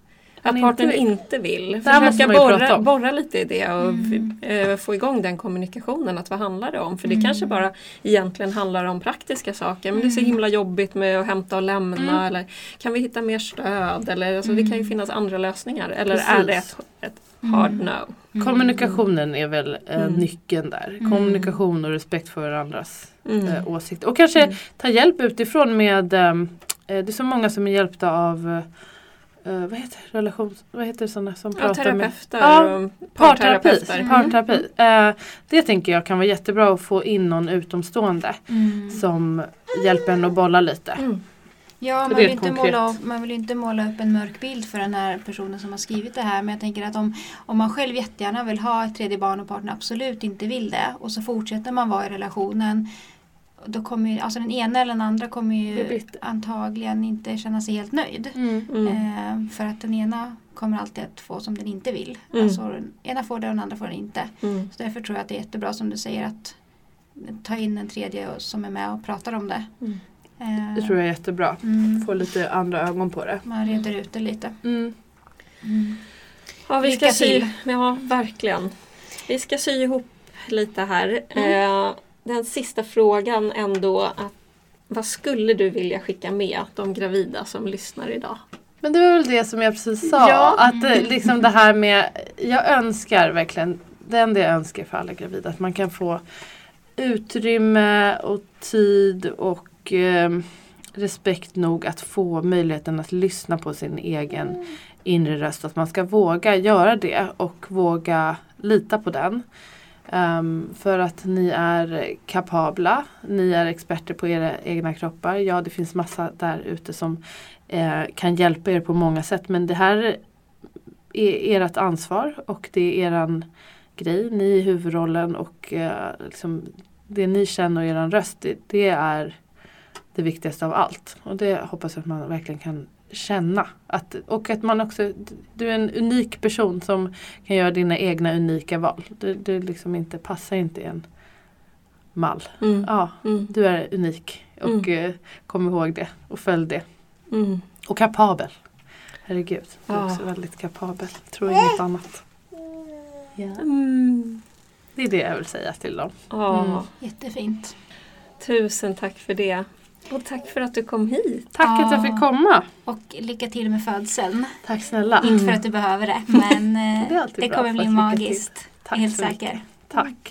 Att inte partnern vill. inte vill? Försöka borra, borra lite i det och Mm. eh, få igång den kommunikationen. Att vad handlar det om? För det Mm. kanske bara egentligen handlar om praktiska saker. Men det är så Mm. himla jobbigt med att hämta och lämna. Mm. Eller kan vi hitta mer stöd? Eller, alltså, Det kan ju finnas andra lösningar. Eller är Precis. det ett, ett hard no? Mm. Kommunikationen är väl eh, nyckeln där. Mm. Kommunikation och respekt för varandras eh, åsikter. Och kanske ta hjälp utifrån med ehm, eh, Det är så många som är hjälpta av eh, vad heter relations... Vad heter sådana som Ja, pratar med Ja, och Parterapi. Mm. Parterapi. Eh, det tänker jag kan vara jättebra att få in någon utomstående Mm. som hjälper en att bolla lite. Mm. Ja, man vill, inte måla upp, man vill inte måla upp en mörk bild för den här personen som har skrivit det här. Men jag tänker att om, om man själv jättegärna vill ha ett tredje barn och partnern absolut inte vill det och så fortsätter man vara i relationen. Då kommer ju, alltså den ena eller den andra kommer ju antagligen inte känna sig helt nöjd. Mm. Mm. Eh, för att den ena kommer alltid att få som den inte vill. Mm. Alltså den ena får det och den andra får det inte. Mm. Så därför tror jag att det är jättebra som du säger att ta in en tredje som är med och pratar om det. Mm. Eh, Det tror jag är jättebra. Mm. Få lite andra ögon på det. Man reder ut det lite. Mm. Ja, vi Lycka ska sy, till. ja, verkligen. Vi ska sy ihop lite här. Mm. Eh, den sista frågan ändå. Att, vad skulle du vilja skicka med de gravida som lyssnar idag? Men det var väl det som jag precis sa. Ja. Att eh, liksom det här med, jag önskar verkligen, det enda jag önskar för alla gravida, att man kan få utrymme och tid och eh, respekt nog att få möjligheten att lyssna på sin egen inre röst. Att man ska våga göra det och våga lita på den. Um, för att ni är kapabla, ni är experter på era egna kroppar. Ja, det finns massa där ute som eh, kan hjälpa er på många sätt. Men det här är ert ansvar och det är eran grej. Ni är huvudrollen och eh, liksom, det ni känner och eran röst, det, det är det viktigaste av allt. Och det hoppas jag att man verkligen kan känna. Att, och att man också, du är en unik person som kan göra dina egna unika val. Du, du liksom inte, passar inte i en mall. Mm. Ja, Mm. du är unik och eh, kom ihåg det och följ det. Mm. Och kapabel. Herregud, du är Ja. också väldigt kapabel. Tror inget annat. Ja. Mm. Det är det jag vill säga till dem. Ja, Mm. Jättefint. Tusen tack för det. Och tack för att du kom hit. Tack ja. att jag fick komma. Ah. Och lycka till med födseln. Tack snälla. Inte för att du behöver det, mm. men [LAUGHS] det, eh, det kommer bli magiskt. Tack jag är helt säker. Mycket. Tack.